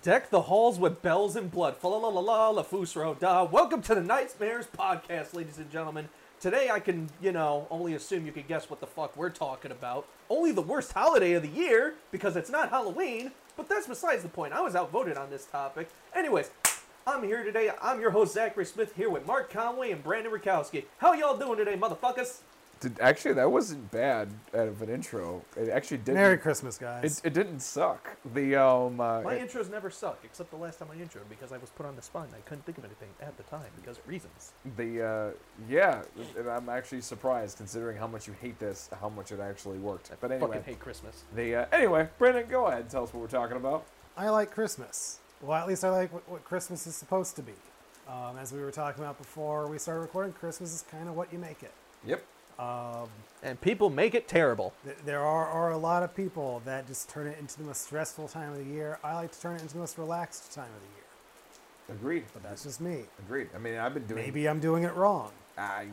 Deck the halls with bells and blood. Fa la la la la la da. Welcome to the Nightmares podcast, ladies and gentlemen. Today I can, you know, only assume you can guess what the fuck we're talking about. Only the worst holiday of the year, because it's not Halloween, but that's besides the point. I was outvoted on this topic. Anyways, I'm here today. I'm your host, Zachary Smith, here with Mark Conway and Brandon Rakowski. How y'all doing today, motherfuckers? Did, actually, that wasn't bad out of an intro. It actually didn't. Merry Christmas, guys. It, it didn't suck. The um. Uh, My it- intros never suck, except the last time I introed, because I was put on the spot and I couldn't think of anything at the time because of reasons. the uh, yeah, and I'm actually surprised considering how much you hate this, how much it actually worked. I But anyway, fucking hate Christmas. the uh, anyway, Brandon, go ahead and tell us what we're talking about. I like Christmas. Well, at least I like what, what Christmas is supposed to be. Um, as we were talking about before we started recording, Christmas is kind of what you make it. Yep. Um, And people make it terrible. th- there are, are a lot of people that just turn it into the most stressful time of the year. I like to turn it into the most relaxed time of the year. Agreed. But that's just me. Agreed. I mean, I've been doing. Maybe I'm doing it wrong. I,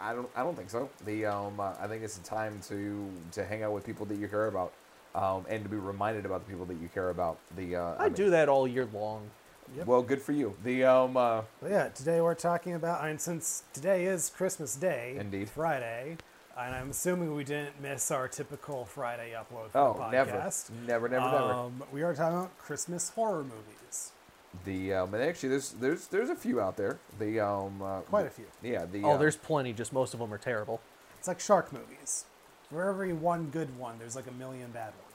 I don't I don't think so. The um uh, I think it's a time to to hang out with people that you care about, um and to be reminded about the people that you care about. The uh, I, mean- do that all year long. Yep. Well, good for you. The um uh, But yeah, today we're talking about, and since today is Christmas Day, Indeed. Friday, and I'm assuming we didn't miss our typical Friday upload for oh the never podcast. never never never. Um, we are talking about Christmas horror movies. The um and actually there's there's there's a few out there. The um uh, Quite a few. Yeah. The Oh, uh, there's plenty, just most of them are terrible. It's like shark movies. For every one good one, there's like a million bad ones.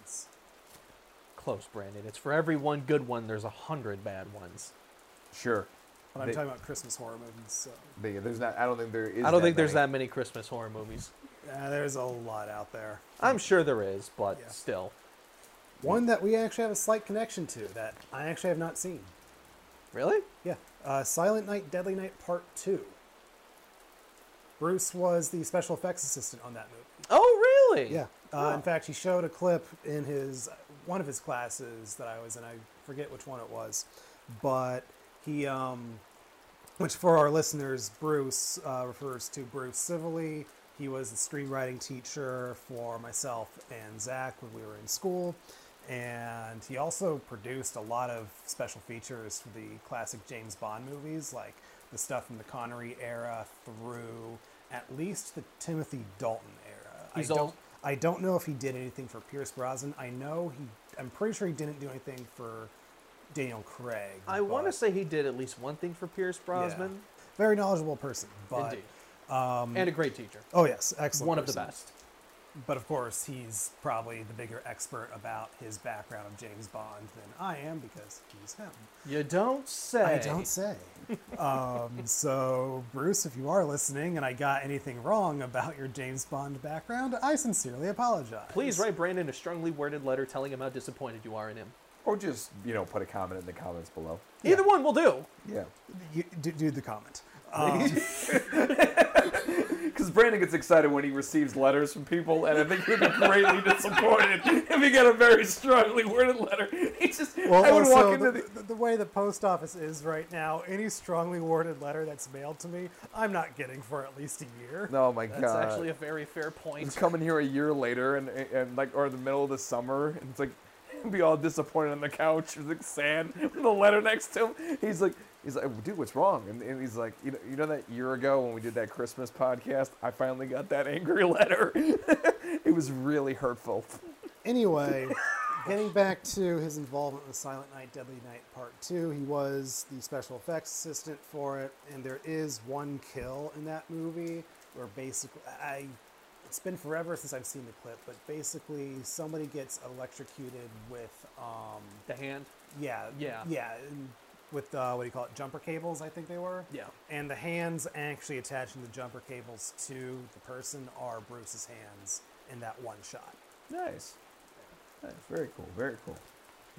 Close, Brandon. It's for every one good one, there's a hundred bad ones. sure. But I'm They- talking about Christmas horror movies. So The, there's not. I don't think there is. I don't think there's many. that many Christmas horror movies. uh, there's a lot out there. I'm sure there is, but Yeah. still. One that we actually have a slight connection to that I actually have not seen. Really? Yeah, uh, Silent Night, Deadly Night Part Two. Bruce was the special effects assistant on that movie. Oh, really? Yeah. Uh. In fact, he showed a clip in his one of his classes that I was in. I forget which one it was, but he, um, which for our listeners, Bruce uh, refers to Bruce Scivally. He was the screenwriting teacher for myself and Zach when we were in school, and he also produced a lot of special features for the classic James Bond movies, like the stuff from the Connery era through at least the Timothy Dalton era. He's I don't, al- I don't know if he did anything for Pierce Brosnan. I know he. I'm pretty sure he didn't do anything for Daniel Craig. I want to say he did at least one thing for Pierce Brosnan. very knowledgeable person, but Indeed. and a great teacher. oh yes, excellent. One of the best. But of course, he's probably the bigger expert about his background of James Bond than I am because he's him. You don't say. I don't say. um, so, Bruce, if you are listening and I got anything wrong about your James Bond background, I sincerely apologize. Please write Brandon a strongly worded letter telling him how disappointed you are in him. Or just you know put a comment in the comments below. Either one will do. Yeah. You, do, do the comment. Um, Because Brandon gets excited when he receives letters from people, and I think he'd be greatly disappointed if he got a very strongly worded letter. He just, well, I would also, walk into the, the. the, way the post office is right now, any strongly worded letter that's mailed to me, I'm not getting for at least a year. Oh my That's god! That's actually a very fair point. He's coming here a year later, and and like or the middle of the summer, and it's like be all disappointed on the couch with like sand with a letter next to him. He's like, he's like, dude, what's wrong? And, and he's like, you know, you know that year ago when we did that Christmas podcast, I finally got that angry letter. it was really hurtful. Anyway, getting back to his involvement with Silent Night, Deadly Night Part 2, he was the special effects assistant for it, and there is one kill in that movie where basically, I. It's been forever since I've seen the clip, but basically somebody gets electrocuted with, um, The hand. yeah, Yeah. yeah, and with uh, what do you call it, jumper cables? I think they were. Yeah. And the hands actually attaching the jumper cables to the person are Bruce's hands in that one shot. Nice. nice. Very cool. Very cool.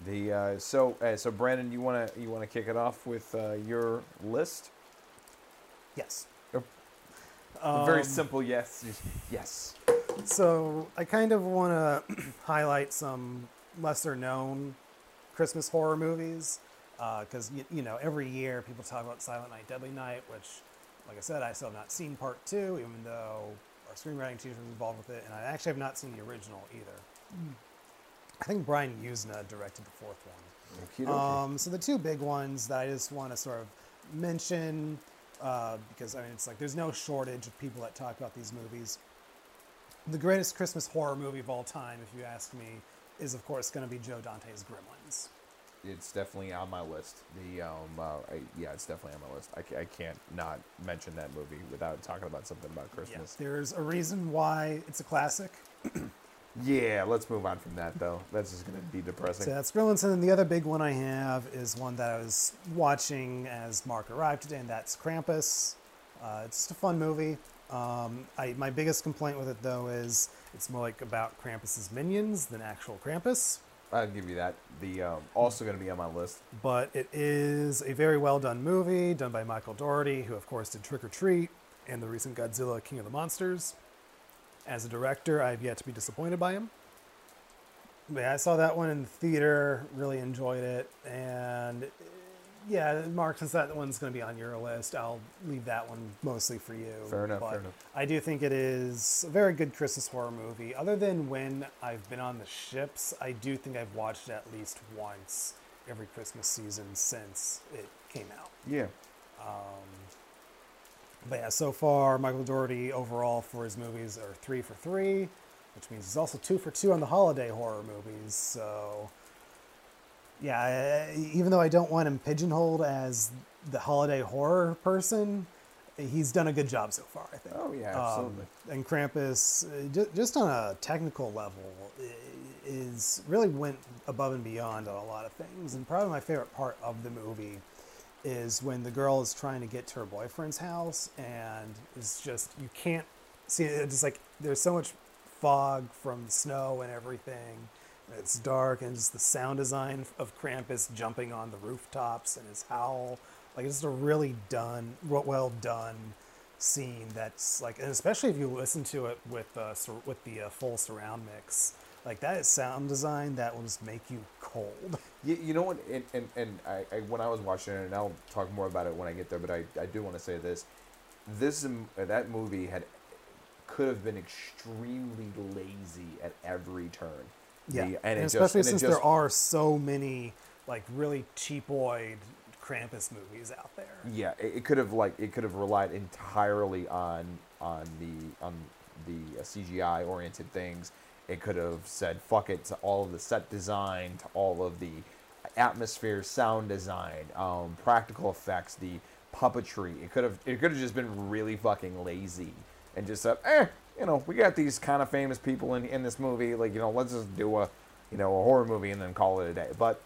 The uh, so uh, so Brandon, you wanna you wanna kick it off with uh, your list? Yes. A very Um, simple yes. Yes. So I kind of want to highlight some lesser known Christmas horror movies because you, you know every year people talk about Silent Night, Deadly Night, which, like I said, I still have not seen part two, even though our screenwriting team was involved with it, and I actually have not seen the original either. I think Brian Yuzna directed the fourth one. Um, so the two big ones that I just want to sort of mention, uh, because I mean it's like there's no shortage of people that talk about these movies. The greatest Christmas horror movie of all time, if you ask me, is of course going to be Joe Dante's Gremlins. It's definitely on my list. The um, uh, I, yeah, it's definitely on my list. I, I can't not mention that movie without talking about something about Yeah, Christmas. there's a reason why it's a classic. Yeah, let's move on from that though. That's just gonna be depressing. So that's Gremlins, and then the other big one I have is one that I was watching as Mark arrived today, and that's Krampus. Uh, it's just a fun movie. Um, I, my biggest complaint with it though is it's more like about Krampus's minions than actual Krampus. I'll give you that. The um, also gonna be on my list. But it is a very well done movie done by Michael Dougherty, who of course did Trick or Treat and the recent Godzilla King of the Monsters. As a director, I've yet to be disappointed by him. But yeah, I saw that one in the theater, really enjoyed it, and yeah, Mark, since that one's going to be on your list, I'll leave that one mostly for you. Fair enough, But fair enough. I do think it is a very good Christmas horror movie. Other than when I've been on the ships, I do think I've watched it at least once every Christmas season since it came out. Yeah. Um, but yeah, so far, Michael Dougherty overall for his movies are three for three, which means he's also two for two on the holiday horror movies. So, yeah, even though I don't want him pigeonholed as the holiday horror person, he's done a good job so far, I think. Oh yeah, Um, absolutely. and Krampus, uh, just on a technical level, is really went above and beyond on a lot of things. And probably my favorite part of the movie is when the girl is trying to get to her boyfriend's house, and it's just you can't see it. It's like there's so much fog from the snow and everything. It's dark, and just the sound design of Krampus jumping on the rooftops and his howl. Like it's just a really done, well done scene. That's like, and especially if you listen to it with uh, with the uh, full surround mix, like that is sound design that will just make you cold. You, you know what? And, and, and I, I, when I was watching it, and I'll talk more about it when I get there, but I, I do want to say this. This um, that movie had could have been extremely lazy at every turn. Yeah, The- and, it just- especially and since just- there are so many like really cheapoid Krampus movies out there. Yeah, it, it could have like it could have relied entirely on on the on the uh, CGI oriented things. It could have said fuck it to all of the set design, to all of the atmosphere, sound design, um, practical effects, the puppetry. It could have it could have just been really fucking lazy and just said, eh, you know, we got these kind of famous people in in this movie. Like you know, let's just do a you know a horror movie and then call it a day. But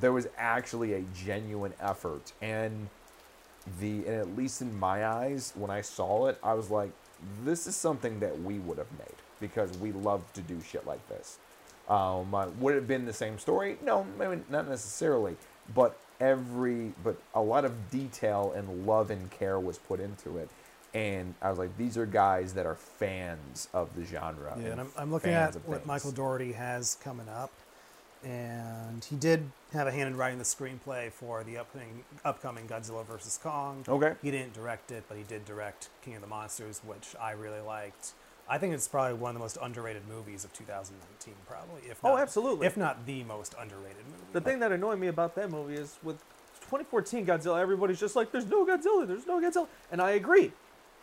there was actually a genuine effort and the and at least in my eyes when i saw it i was like this is something that we would have made because we love to do shit like this um, uh, would it have been the same story no maybe not necessarily but every but a lot of detail and love and care was put into it and i was like these are guys that are fans of the genre Yeah, and I'm, I'm looking at what. Michael Dougherty has coming up, and he did have a hand in writing the screenplay for the upcoming upcoming Godzilla vs Kong. Okay. He didn't direct it, but he did direct King of the Monsters, which I really liked. I think it's probably one of the most underrated movies of 2019, probably. If Oh, absolutely. If not the most underrated movie. The thing that annoyed me about that movie is with 2014 Godzilla, everybody's just like, "There's no Godzilla, there's no Godzilla," and I agree.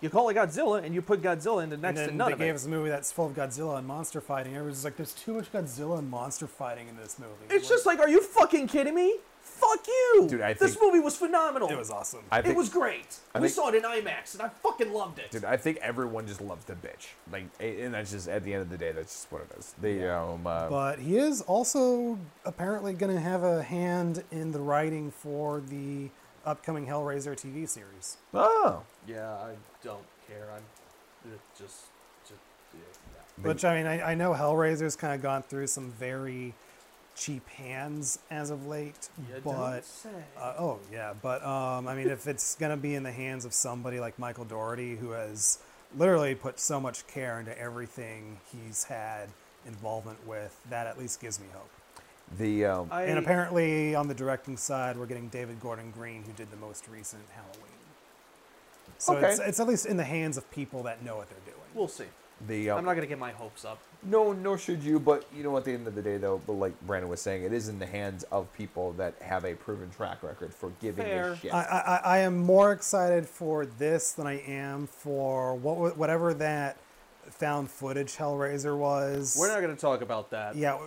You call it Godzilla, and you put Godzilla into next and next then to none they of gave it. us a movie that's full of Godzilla and monster fighting. Everyone's just like, "There's too much Godzilla and monster fighting in this movie." It's just like, are you fucking kidding me? Fuck you! Dude, I this think- movie was phenomenal. it was awesome. I It was great. I we think- saw it in IMAX, and I fucking loved it. Dude, I think everyone just loves to bitch. Like, and that's just at the end of the day, that's just what it is. The um, uh, But he is also apparently going to have a hand in the writing for the upcoming Hellraiser TV series. oh, Yeah, I don't care. I'm it just, just yeah. Which I mean, I, I know Hellraiser's kind of gone through some very cheap hands as of late, You but don't say. uh, oh yeah, but um, I mean, if it's going to be in the hands of somebody like Michael Dougherty, who has literally put so much care into everything he's had involvement with, that at least gives me hope. The um, I, And apparently, on the directing side, we're getting David Gordon Green, who did the most recent Halloween. So Okay. it's, it's at least in the hands of people that know what they're doing. we'll see. the um, I'm not gonna get my hopes up. No, nor should you. But you know, at the end of the day, though, but like Brandon was saying, it is in the hands of people that have a proven track record for giving Fair. a shit. I, I, I am more excited for this than I am for what whatever that found footage Hellraiser was. We're not going to talk about that. yeah,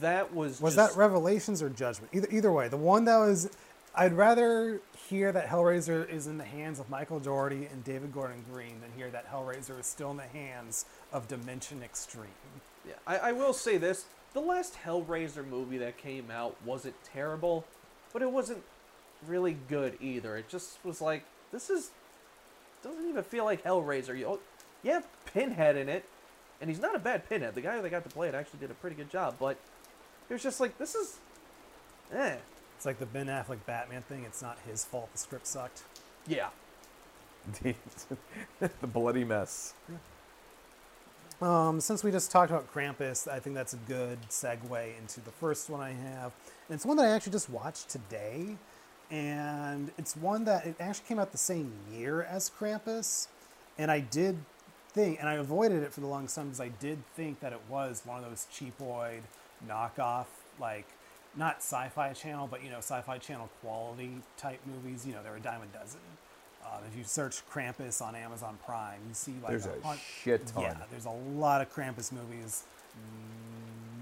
That was was just, that Revelations or Judgment? Either either way, the one that was. I'd rather hear that Hellraiser is in the hands of Michael Dougherty and David Gordon Green than hear that Hellraiser is still in the hands of Dimension Extreme. Yeah, I, I will say this: the last Hellraiser movie that came out wasn't terrible, but it wasn't really good either. It just was like this is doesn't even feel like Hellraiser. You, oh, you have Pinhead in it, and he's not a bad Pinhead. The guy that got to play it actually did a pretty good job, but it was just like this is, eh, It's like the Ben Affleck Batman thing. It's not his fault the script sucked. yeah. the bloody mess. Um, since we just talked about Krampus, I think that's a good segue into the first one I have. And it's one that I actually just watched today. And it's one that it actually came out the same year as Krampus. And I did think, and I avoided it for the longest time because I did think that it was one of those cheapoid knockoff, like not sci fi channel, but you know, sci fi channel quality type movies. You know, they're a dime a dozen. Um, if you search Krampus on Amazon Prime, you see like There's a a shit ton. Yeah, there's a lot of Krampus movies.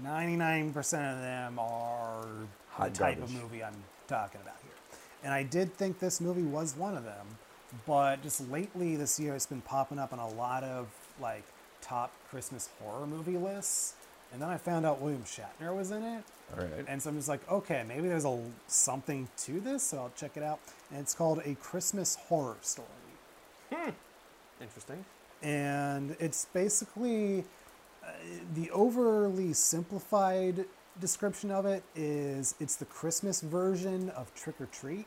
Ninety-nine percent of them are Hot the type garbage. of movie I'm talking about here, and I did think this movie was one of them. But just lately this year, it's been popping up on a lot of like top Christmas horror movie lists, and then I found out William Shatner was in it. All right. And so I'm just like, okay, maybe there's a something to this, so I'll check it out. And it's called A Christmas Horror Story. Hmm. Interesting. And it's basically uh, the overly simplified description of it is it's the Christmas version of Trick or Treat,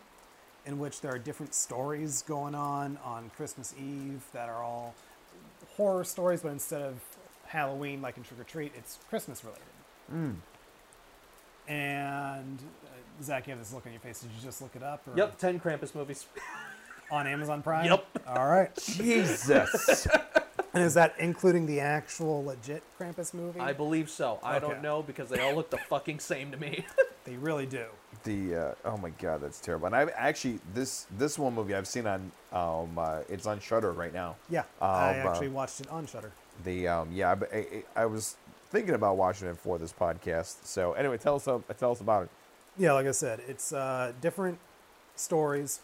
in which there are different stories going on on Christmas Eve that are all horror stories, but instead of Halloween like in Trick or Treat, it's Christmas related. And uh, Zach, you have this look on your face. Did you just look it up? Or Yep, ten Krampus movies. On Amazon Prime. Yep. All right. Jesus. And is that including the actual legit Krampus movie? I believe so. I Okay. don't know because they all look the fucking same to me. They really do. the uh, oh my god, that's terrible. And I've actually this this one movie I've seen on um uh, it's on Shudder right now. Yeah, Um, I uh, actually watched it on Shudder. The um yeah, I, I, I was thinking about watching it for this podcast. So anyway, tell us uh, tell us about it. Yeah, like I said, it's uh, different stories,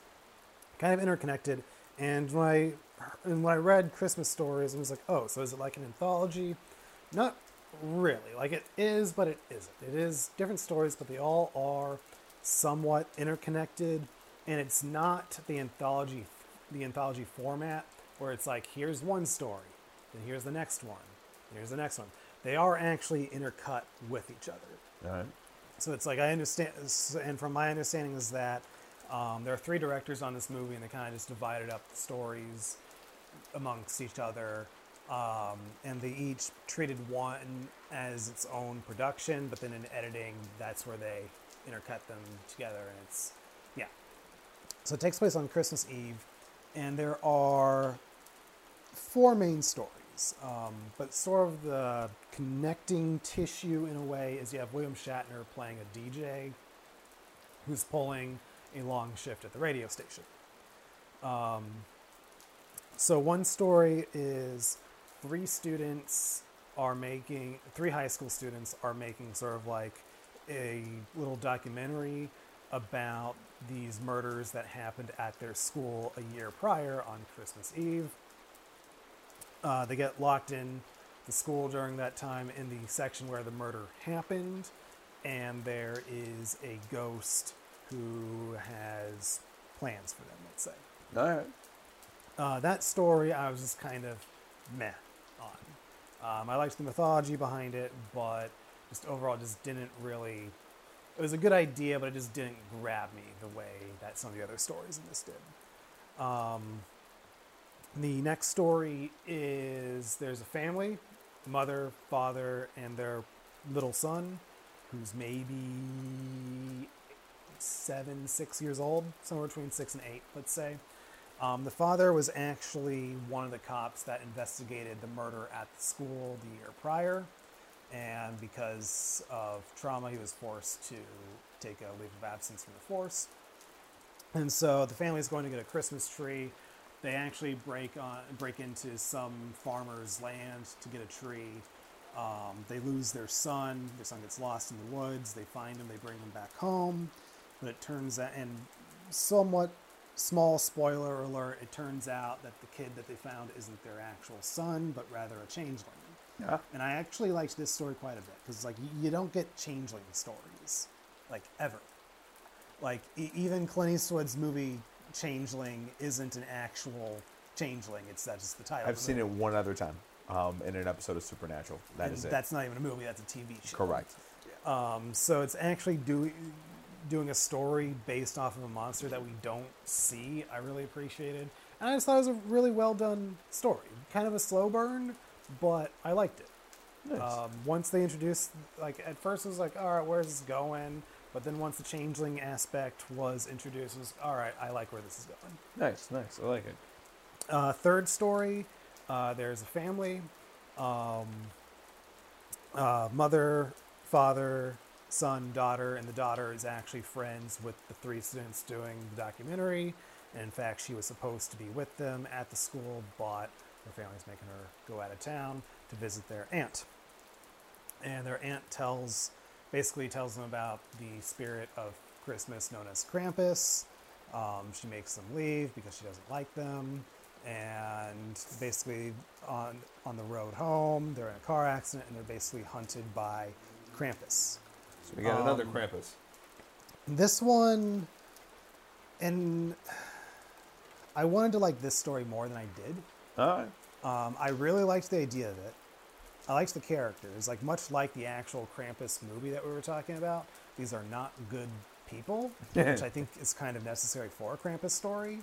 kind of interconnected. And when I and when I read Christmas stories, I was like, oh, so is it like an anthology? Not really. Like it is, but it isn't. It is different stories, but they all are somewhat interconnected. And it's not the anthology the anthology format where it's like here's one story, then here's the next one, here's the next one. They are actually intercut with each other. All right. So it's like I understand, and from my understanding is that um, there are three directors on this movie, and they kind of just divided up the stories amongst each other, um, and they each treated one as its own production, but then in editing, that's where they intercut them together, and it's yeah. So it takes place on Christmas Eve, and there are four main stories. Um, but sort of the connecting tissue in a way is you have William Shatner playing a DJ who's pulling a long shift at the radio station. Um, so one story is three students are making, three high school students are making sort of like a little documentary about these murders that happened at their school a year prior on Christmas Eve. Uh, they get locked in the school during that time in the section where the murder happened, and there is a ghost who has plans for them, let's say. All right. Uh, that story I was just kind of meh on. Um, I liked the mythology behind it, but just overall just didn't really. It was a good idea, but it just didn't grab me the way that some of the other stories in this did. Um, the next story is there's a family, mother, father, and their little son, who's maybe seven, six years old, somewhere between six and eight, let's say. Um, the father was actually one of the cops that investigated the murder at the school the year prior, and because of trauma, he was forced to take a leave of absence from the force. And so the family is going to get a Christmas tree. They actually break on break into some farmer's land to get a tree. Um, they lose their son. Their son gets lost in the woods. They find him. They bring him back home. But it turns out, and somewhat small spoiler alert, it turns out that the kid that they found isn't their actual son, but rather a changeling. Yeah. And I actually liked this story quite a bit because, like, you don't get changeling stories, like, ever. Like, e- even Clint Eastwood's movie Changeling isn't an actual changeling. It's that's just the title. I've seen it one other time um, in an episode of Supernatural. That and is it. That's not even a movie. That's a TV show. correct. Um, so it's actually doing doing a story based off of a monster that we don't see. I really appreciated, and I just thought it was a really well done story. Kind of a slow burn, but I liked it. Nice. Um, once they introduced, like at first it was like, all right, where's this going? But then once the changeling aspect was introduced, it was all right. I like where this is going. nice, nice. I like it. Uh, third story, uh, there's a family, um, uh, mother, father, son, daughter, and the daughter is actually friends with the three students doing the documentary. And in fact, she was supposed to be with them at the school, but her family's making her go out of town to visit their aunt. And their aunt tells, basically tells them about the spirit of Christmas known as Krampus. Um, she makes them leave because she doesn't like them. And basically, on on the road home, they're in a car accident and they're basically hunted by Krampus. So we got another Um, Krampus. This one, and I wanted to like this story more than I did. All right. Um, I really liked the idea of it. I liked the characters. Like much like the actual Krampus movie that we were talking about, these are not good people, which I think is kind of necessary for a Krampus story.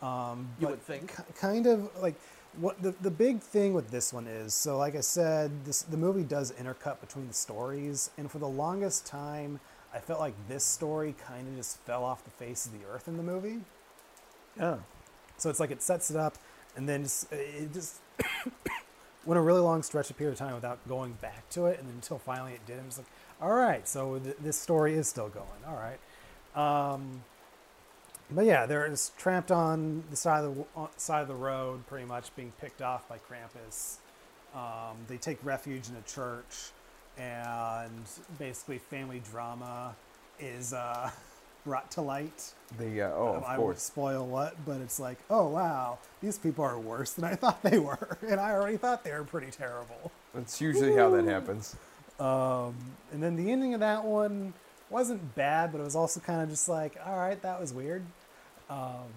Um, You would think. ki- kind of like what the the big thing with this one is. So, like I said, this the movie does intercut between the stories, and for the longest time, I felt like this story kind of just fell off the face of the earth in the movie. Yeah. So it's like it sets it up, and then just, it just went a really long stretch of period of time without going back to it, and until finally it did. I'm just like, all right, so th- this story is still going. All right, um, but yeah, they're just trapped on the side of the on- side of the road, pretty much being picked off by Krampus. Um, they take refuge in a church, and basically, family drama is uh, brought to light. The uh, oh, of I won't course. spoil what, but it's like, oh wow, these people are worse than I thought they were, and I already thought they were pretty terrible. That's usually how that happens. Um, and then the ending of that one wasn't bad, but it was also kind of just like, all right, that was weird. Um,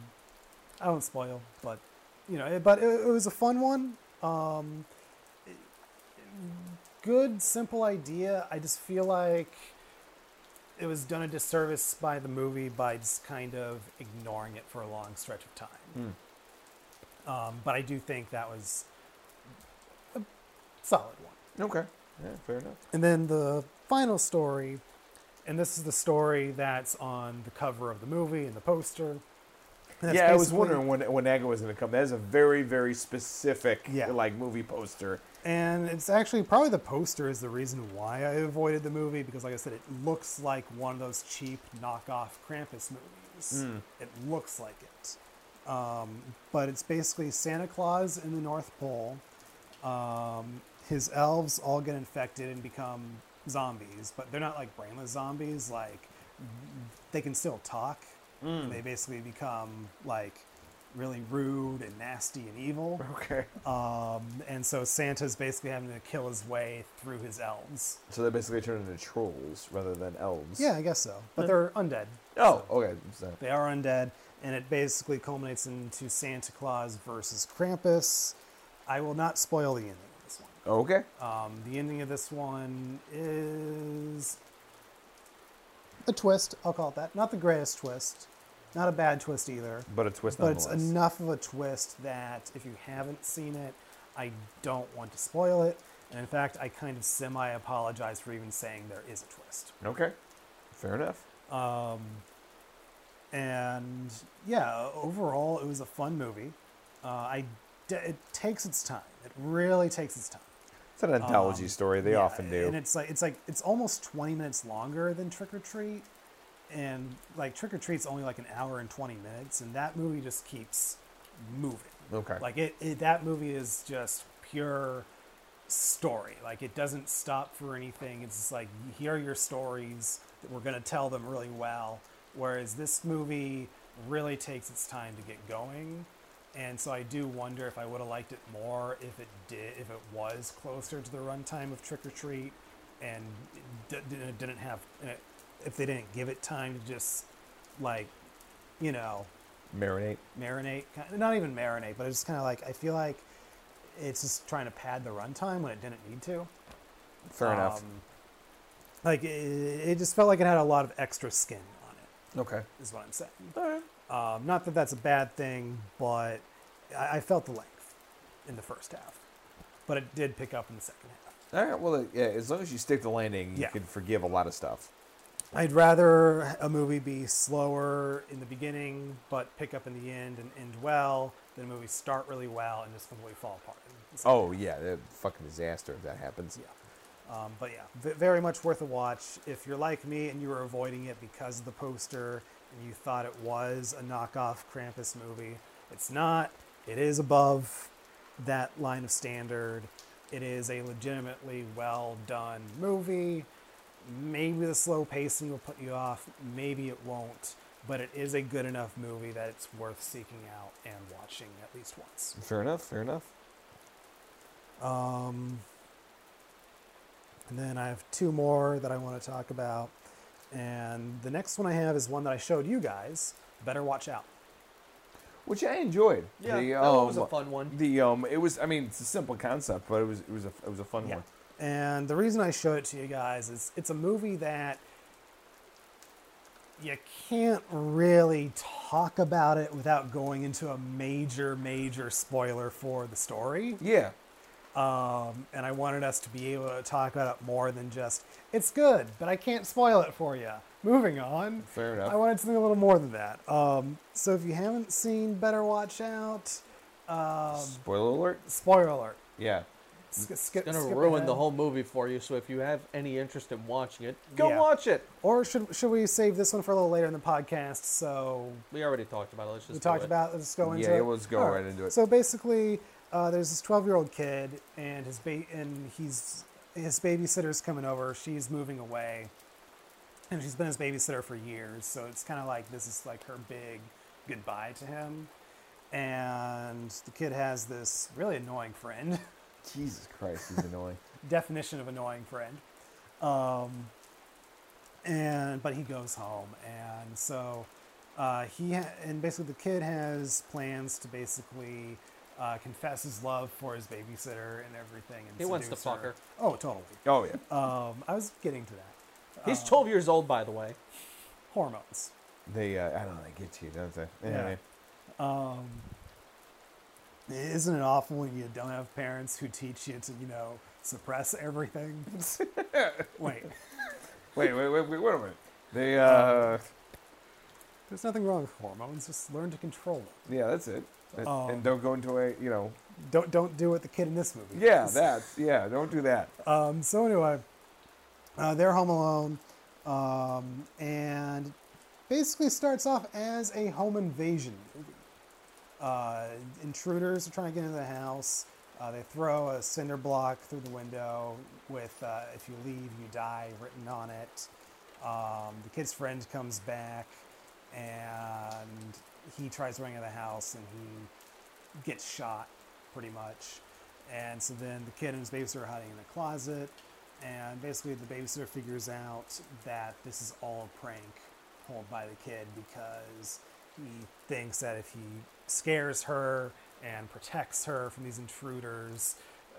I won't spoil, but you know, it, but it, it was a fun one. Um, it- good, simple idea. I just feel like it was done a disservice by the movie by just kind of ignoring it for a long stretch of time. Hmm. Um, but I do think that was a solid one. Okay. Yeah, fair enough. And then the final story, and this is the story that's on the cover of the movie and the poster. And yeah, I was wondering when when Naga was going to come. That is a very very specific Yeah. like movie poster. And it's actually probably the poster is the reason why I avoided the movie because, like I said, it looks like one of those cheap knockoff Krampus movies. Mm. It looks like it. Um, but it's basically Santa Claus in the North Pole. Um, his elves all get infected and become zombies, but they're not like brainless zombies. Like they can still talk. Mm. And they basically become like really rude and nasty and evil. Okay. Um, and so Santa's basically having to kill his way through his elves. So they basically turn into trolls rather than elves. Yeah, I guess so. But they're undead. Oh, So okay. So, they are undead, and it basically culminates into Santa Claus versus Krampus. I will not spoil the ending of this one. okay. Um, the ending of this one is a twist. I'll call it that. Not the greatest twist. Not a bad twist either. But a twist But it's enough of a twist that if you haven't seen it, I don't want to spoil it. And in fact, I kind of semi apologize for even saying there is a twist. Okay. Fair enough. Um, and yeah, overall, it was a fun movie. Uh, I d- it takes its time. It really takes its time. It's an anthology Um, story. They Yeah, often do. And it's like it's like it's almost 20 minutes longer than Trick or Treat. And like Trick or Treat's only like an hour and 20 minutes and that movie just keeps moving. Okay. Like it, it that movie is just pure story. Like it doesn't stop for anything. It's just like here are your stories that we're going to tell them really well. Whereas this movie really takes its time to get going. And so I do wonder if I would have liked it more if it did, if it was closer to the runtime of Trick or Treat, and d- didn't have, if they didn't give it time to just, like, you know, Marinate. marinate. Not even marinate, but it's just kind of like I feel like it's just trying to pad the runtime when it didn't need to. Fair enough. Um, Like it, it just felt like it had a lot of extra skin on it. Okay. Is what I'm saying. All right. Um, not that that's a bad thing, but I, I felt the length in the first half, but it did pick up in the second half. All right. Well, uh, yeah. As long as you stick the landing, you Yeah. can forgive a lot of stuff. I'd rather a movie be slower in the beginning, but pick up in the end and end well, than a movie start really well and just completely fall apart. in the second Oh yeah, a fucking disaster if that happens. Yeah. Um, but yeah, v- very much worth a watch. If you're like me and you were avoiding it because of the poster and you thought it was a knockoff Krampus movie, it's not. It is above that line of standard. It is a legitimately well done movie. Maybe the slow pacing will put you off, maybe it won't, but it is a good enough movie that it's worth seeking out and watching at least once. Fair enough. Fair enough. Um, and then I have two more that I want to talk about. And the next one I have is one that I showed you guys. Better watch out. Which I enjoyed. Yeah, The, that one was a um, fun one. The um, it was. I mean, it's a simple concept, but it was. It was a. It was a fun Yeah. one. And the reason I show it to you guys is it's a movie that you can't really talk about it without going into a major, major spoiler for the story. Yeah. Um, and I wanted us to be able to talk about it more than just, it's good, but I can't spoil it for you. Moving on. Fair enough. I wanted something a little more than that. Um, so if you haven't seen Better Watch Out, um, Spoiler alert. spoiler alert. Yeah. Sk- skip, It's gonna skip ruin ahead. the whole movie for you. So if you have any interest in watching it, go Yeah. watch it. Or should should we save this one for a little later in the podcast? So We already talked about it. Let's just we do talked it. about. Let's go into Yeah, it. Yeah, let's go All right into it. So basically, uh, there's this 12 year old kid, and his ba- and he's his babysitter's coming over. She's moving away, and she's been his babysitter for years. So it's kind of like this is like her big goodbye to him. And the kid has this really annoying friend. Jesus Christ, he's annoying. definition of annoying friend. Um, and but he goes home, and so uh, he ha- and basically the kid has plans to basically uh, confess his love for his babysitter and everything. And He wants to seduce fuck her. Oh, totally. Oh yeah. Um, I was getting to that. He's Um, 12 years old, by the way. hormones. They. Uh, I don't know. They get to you, don't they? Anyway. Um, isn't it awful when you don't have parents who teach you to, you know, suppress everything? Wait, Wait, wait, wait, wait, wait a minute. They. Uh. there's nothing wrong with hormones. Just learn to control them. yeah, that's it. And- Um, and don't go into a. You know. Don't don't do what the kid in this movie. Yeah, does. that's. Yeah, don't do that. Um, so anyway, uh, they're home alone, um, and basically starts off as a home invasion. Uh, intruders are trying to get into the house. Uh, they throw a cinder block through the window with uh, "If you leave, you die" written on it. Um, the kid's friend comes back, and he tries to run into the house, and he gets shot, pretty much. And so then the kid and his babysitter are hiding in a closet, and basically the babysitter figures out that this is all a prank pulled by the kid because he thinks that if he scares her and protects her from these intruders,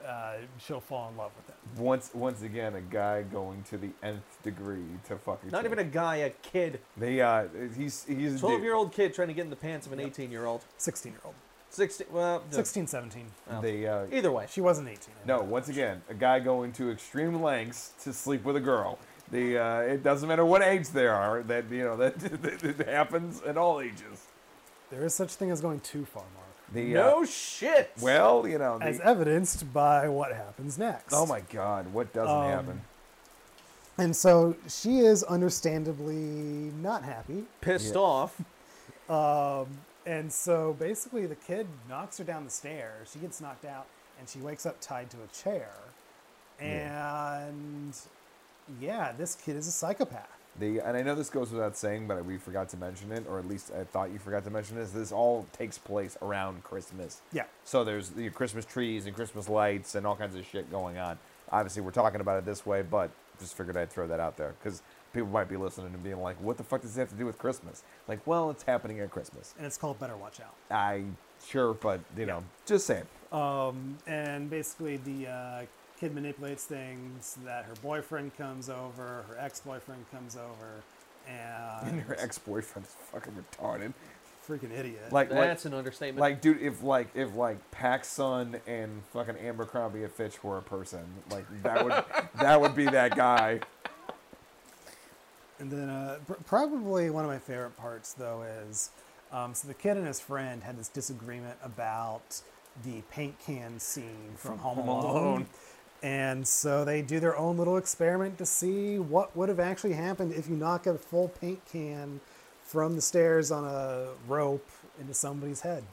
uh, she'll fall in love with him. Once, once again, a guy going to the nth degree to fuck a Not chick. even a guy, a kid. They. Uh. He's. He's. a twelve-year-old kid trying to get in the pants of an Yep. 18 year old. 16 year old. 16, well, no. 16, 17. Well, They. Uh. Either way. She wasn't 18. No, once again, a guy going to extreme lengths to sleep with a girl. The uh, it doesn't matter what age they are. That you know that, that, happens at all ages. There is such thing as going too far, Mark. The, uh, no shit. well, you know, the, as evidenced by what happens next. oh my god, what doesn't Um, happen? And so she is understandably not happy. Pissed Yeah. off. Um, and so basically, the kid knocks her down the stairs. She gets knocked out, and she wakes up tied to a chair. And yeah, this kid is a psychopath. The and I know this goes without saying, but we forgot to mention it, or at least I thought you forgot to mention this. This all takes place around Christmas. Yeah. So there's the Christmas trees and Christmas lights and all kinds of shit going on. Obviously, we're talking about it this way, but just figured I'd throw that out there because people might be listening and being like, "What the fuck does it have to do with Christmas?" Like, well, it's happening at Christmas. And it's called Better Watch Out. I sure, but you know, just saying. Um, and basically, the uh, kid manipulates things that her boyfriend comes over, her ex boyfriend comes over, And and your ex-boyfriend is fucking retarded. freaking idiot. Like, like, That's an understatement. like, dude, if like if like PacSun and fucking Abercrombie and Fitch were a person, like that would that would be that guy. And then uh, pr- probably one of my favorite parts though is um, so the kid and his friend had this disagreement about the paint can scene from, Home, Home Alone. Alone. And so they do their own little experiment to see what would have actually happened if you knock a full paint can from the stairs on a rope into somebody's head.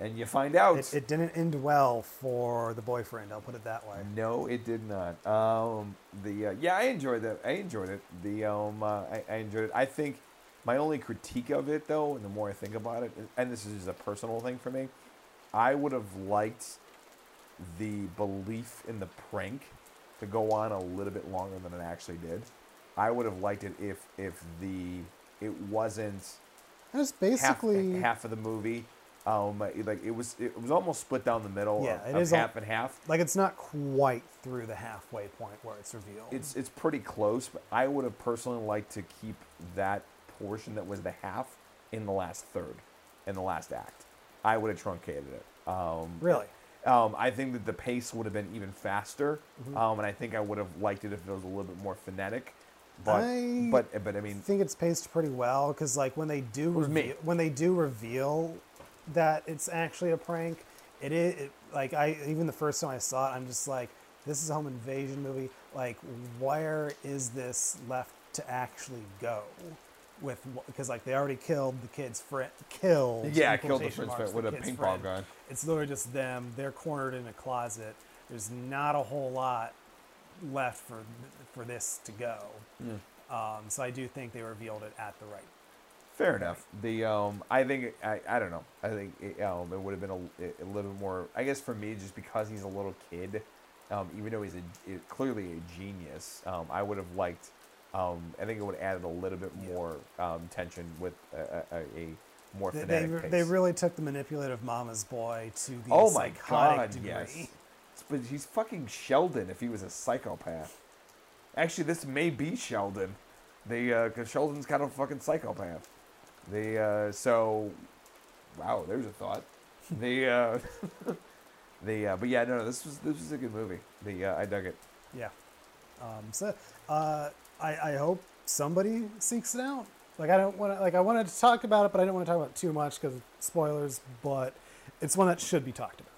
And you find out. It, it didn't end well for the boyfriend. I'll put it that way. No, it did not. Um, the uh, yeah, I enjoyed that. I enjoyed it. The um, uh, I, I enjoyed it. I think my only critique of it, though, and the more I think about it, and this is just a personal thing for me, I would have liked the belief in the prank to go on a little bit longer than it actually did. I would have liked it if if the it wasn't That's half, basically half of the movie. Um, like it was, it was almost split down the middle. Yeah, of, it is al- half and half. like it's not quite through the halfway point where it's revealed. It's it's pretty close, but I would have personally liked to keep that portion that was the half in the last third, in the last act. I would have truncated it. Um, really. Um, I think that the pace would have been even faster, Mm-hmm. um, and I think I would have liked it if it was a little bit more phonetic. But I but but I mean I think it's paced pretty well because like when they do reveal, when they do reveal that it's actually a prank, it is it, like I even the first time I saw it, I'm just like, this is a home invasion movie. Like, where is this left to actually go? With because like they already killed the kid's friend, killed yeah, killed the prince marks, with a ping pong gun. It's literally just them. They're cornered in a closet. There's not a whole lot left for for this to go. Um, so I do think they revealed it at the right. Fair enough. The um, I think I, I don't know. I think it, um, it would have been a, a little bit more. I guess for me, just because he's a little kid, um, even though he's a, a- clearly a genius, um, I would have liked. Um, I think it would add a little bit more um, tension with a, a, a more They, they, pace. they really took the manipulative mama's boy to the oh my god, degree. yes. But he's fucking Sheldon if he was a psychopath. Actually, this may be Sheldon. The because Sheldon's kind of a fucking psychopath. The uh, so, wow, there's a thought. The uh, the uh, but yeah, no, no, this was this was a good movie. The uh, I dug it. Yeah. Um, so uh, I, I hope somebody seeks it out. Like I don't want to like I wanted to talk about it, but I don't want to talk about it too much because spoilers. But it's one that should be talked about.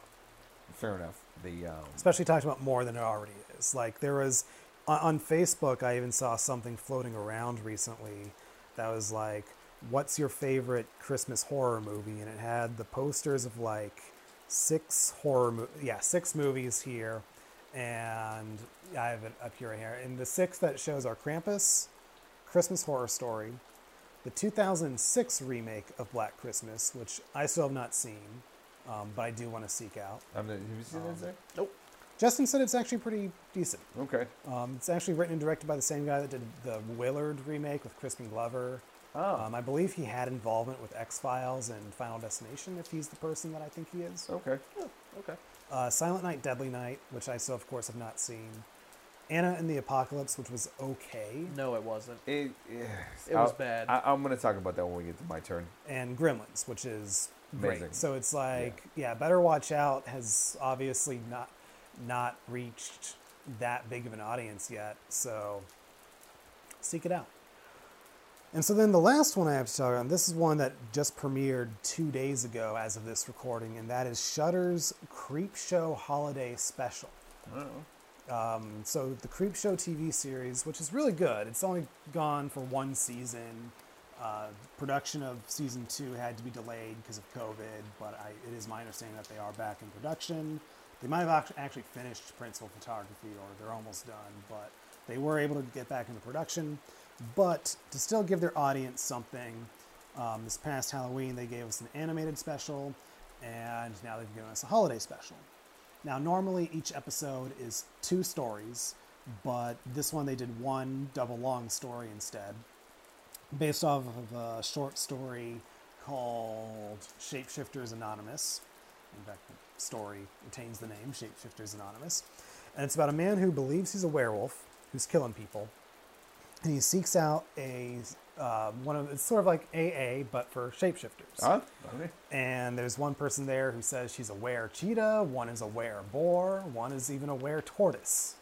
Fair enough. The um, especially talked about more than it already is. Like there was on, on Facebook, I even saw something floating around recently that was like, "What's your favorite Christmas horror movie?" And it had the posters of like six horror, mo- yeah, six movies here, and I have it up here right here. And the six that it shows are Krampus, Christmas Horror Story, the 2006 remake of Black Christmas, which I still have not seen, um, but I do want to seek out. I'm the, have you seen that? Zach? Nope. Justin said it's actually pretty decent. Okay. Um, it's actually written and directed by the same guy that did the Willard remake with Crispin Glover. Oh. Um, I believe he had involvement with X Files and Final Destination, if he's the person that I think he is. okay. Okay. Uh, Silent Night, Deadly Night, which I still, of course, have not seen. Anna and the Apocalypse, which was okay. No, it wasn't. It, eh, It was bad. I, I'm gonna talk about that when we get to my turn. And Gremlins, which is great. Amazing. So it's like, yeah. Better Watch Out has obviously not not reached that big of an audience yet. So seek it out. And so then the last one I have to talk about, this is one that just premiered two days ago as of this recording, and that is Shudder's Creepshow Holiday Special. Um, so the Creepshow TV series, which is really good, it's only gone for one season. Uh, production of season two had to be delayed because of COVID, but I, it is my understanding that they are back in production. They might have actually finished principal photography or they're almost done, but they were able to get back into production. But to still give their audience something, um, this past Halloween they gave us an animated special, and now they've given us a holiday special. Now, normally each episode is two stories, but this one they did one double long story instead, based off of a short story called Shapeshifters Anonymous. In fact, the story retains the name Shapeshifters Anonymous. And it's about a man who believes he's a werewolf who's killing people. And he seeks out a uh, one of it's sort of like AA, but for shapeshifters. Huh? Okay. And there's one person there who says she's a were cheetah, one is a were boar, one is even a were tortoise.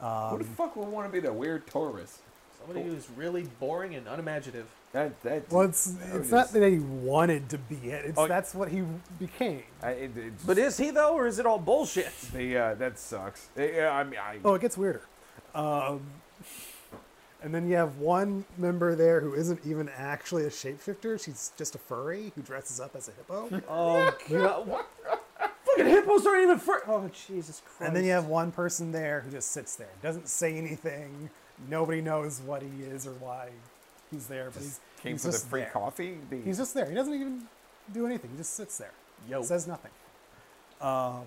Who Um, the fuck would want to be the weird tourist? Somebody who's really boring and unimaginative. That that. Well, it's that it's not is- that he wanted to be it; it's Oh. that's what he became. I, it, it's- But is he though, or is it all bullshit? the uh, that sucks. Yeah, I mean, I, Oh, it gets weirder. Um, and then you have one member there who isn't even actually a shapeshifter; she's just a furry who dresses up as a hippo. Oh god, what? Fucking hippos aren't even fur. Oh Jesus Christ! And then you have one person there who just sits there, doesn't say anything. Nobody knows what he is or why he's there, but he's, came he's for the free there. coffee. The, He's just there. He doesn't even do anything. He just sits there. Yo. Says nothing. Um,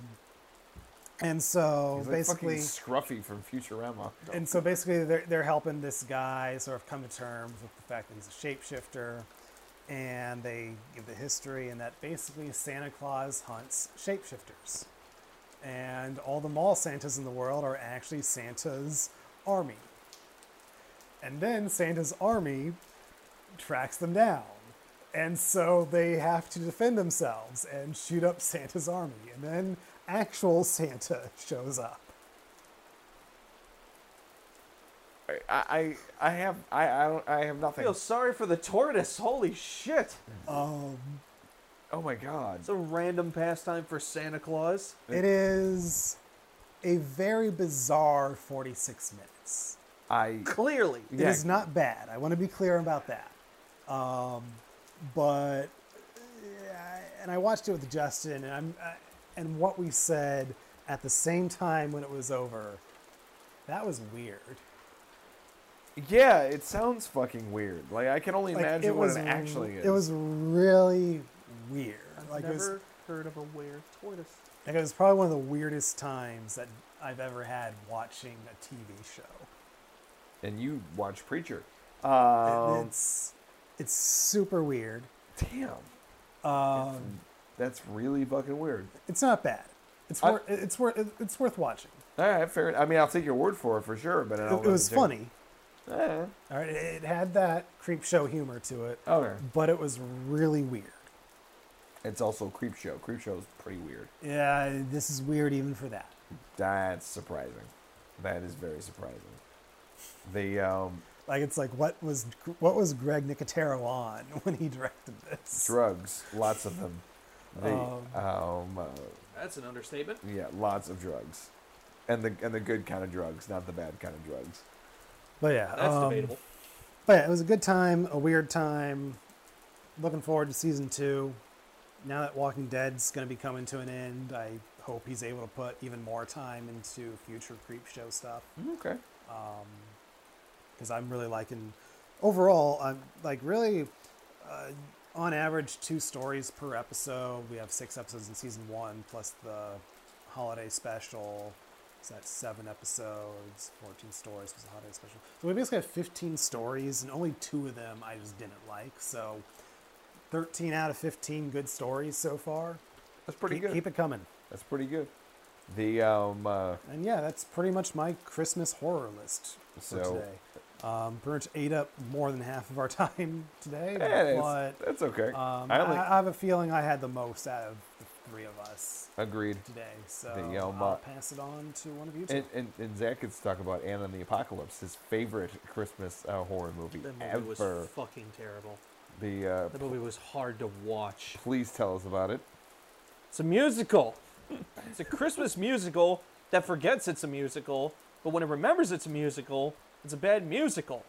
and so like basically, Scruffy from Futurama. and so basically, they're they're helping this guy sort of come to terms with the fact that he's a shapeshifter, and they give the history and that basically Santa Claus hunts shapeshifters, and all the mall Santas in the world are actually Santa's army. And then Santa's army tracks them down. And so they have to defend themselves and shoot up Santa's army. And then actual Santa shows up. I, I, I have, I, I don't, I have nothing. I feel sorry for the tortoise. Holy shit! Um, Oh my god. It's a random pastime for Santa Claus. it is a very bizarre 46 minutes. I, Clearly, It Yeah. is not bad. I want to be clear about that. Um, but and I watched it with Justin, and I'm and what we said at the same time when it was over. That was weird. yeah, it sounds fucking weird. Like I can only Like, imagine what was it actually is. It was really weird. I've Like it was, never heard of a weird tortoise. like it was probably one of the weirdest times that I've ever had watching a TV show. and you watch Preacher. It- Um, it's it's super weird. damn, Um, that's really fucking weird. it's not bad. It's I- worth it's worth it's worth watching. All right, fair. I mean, I'll take your word for it for sure. But I It, it was funny. Eh, All right, it, it had that Creepshow humor to it, okay. but it was really weird. It's also Creepshow. Creep Show is pretty weird. Yeah, this is weird even for that. That's surprising. That is very surprising. The um, Like it's like what was what was Greg Nicotero on when he directed this? drugs, lots of them. The Um, um, uh, That's an understatement. yeah, lots of drugs, and the and the good kind of drugs, not the bad kind of drugs. But yeah, That's um, debatable. But yeah, it was a good time, a weird time. Looking forward to season two. Now that Walking Dead's going to be coming to an end, I hope he's able to put even more time into future Creepshow stuff. Okay. because I'm really liking. Overall, I'm like really, uh, on average, two stories per episode. We have six episodes in season one, plus the holiday special. So that's seven episodes, 14 stories plus a holiday special. So we basically have 15 stories, and only two of them I just didn't like. So 13 out of 15 good stories so far. That's pretty keep, good. Keep it coming. That's pretty good. The um, uh, And yeah, that's pretty much my Christmas horror list for So- today. Um, ate up more than half of our time today, but that's okay. um, I I, only I have a feeling I had the most out of the three of us Agreed. today. So The, um, I'll pass it on to one of you two. And, and, and Zach gets to talk about Anna and the Apocalypse, his favorite Christmas uh, horror movie That movie ever. was fucking terrible. the uh, That movie was hard to watch. please tell us about it. It's a musical. it's a Christmas musical that forgets it's a musical, but when it remembers it's a musical, it's a bad musical.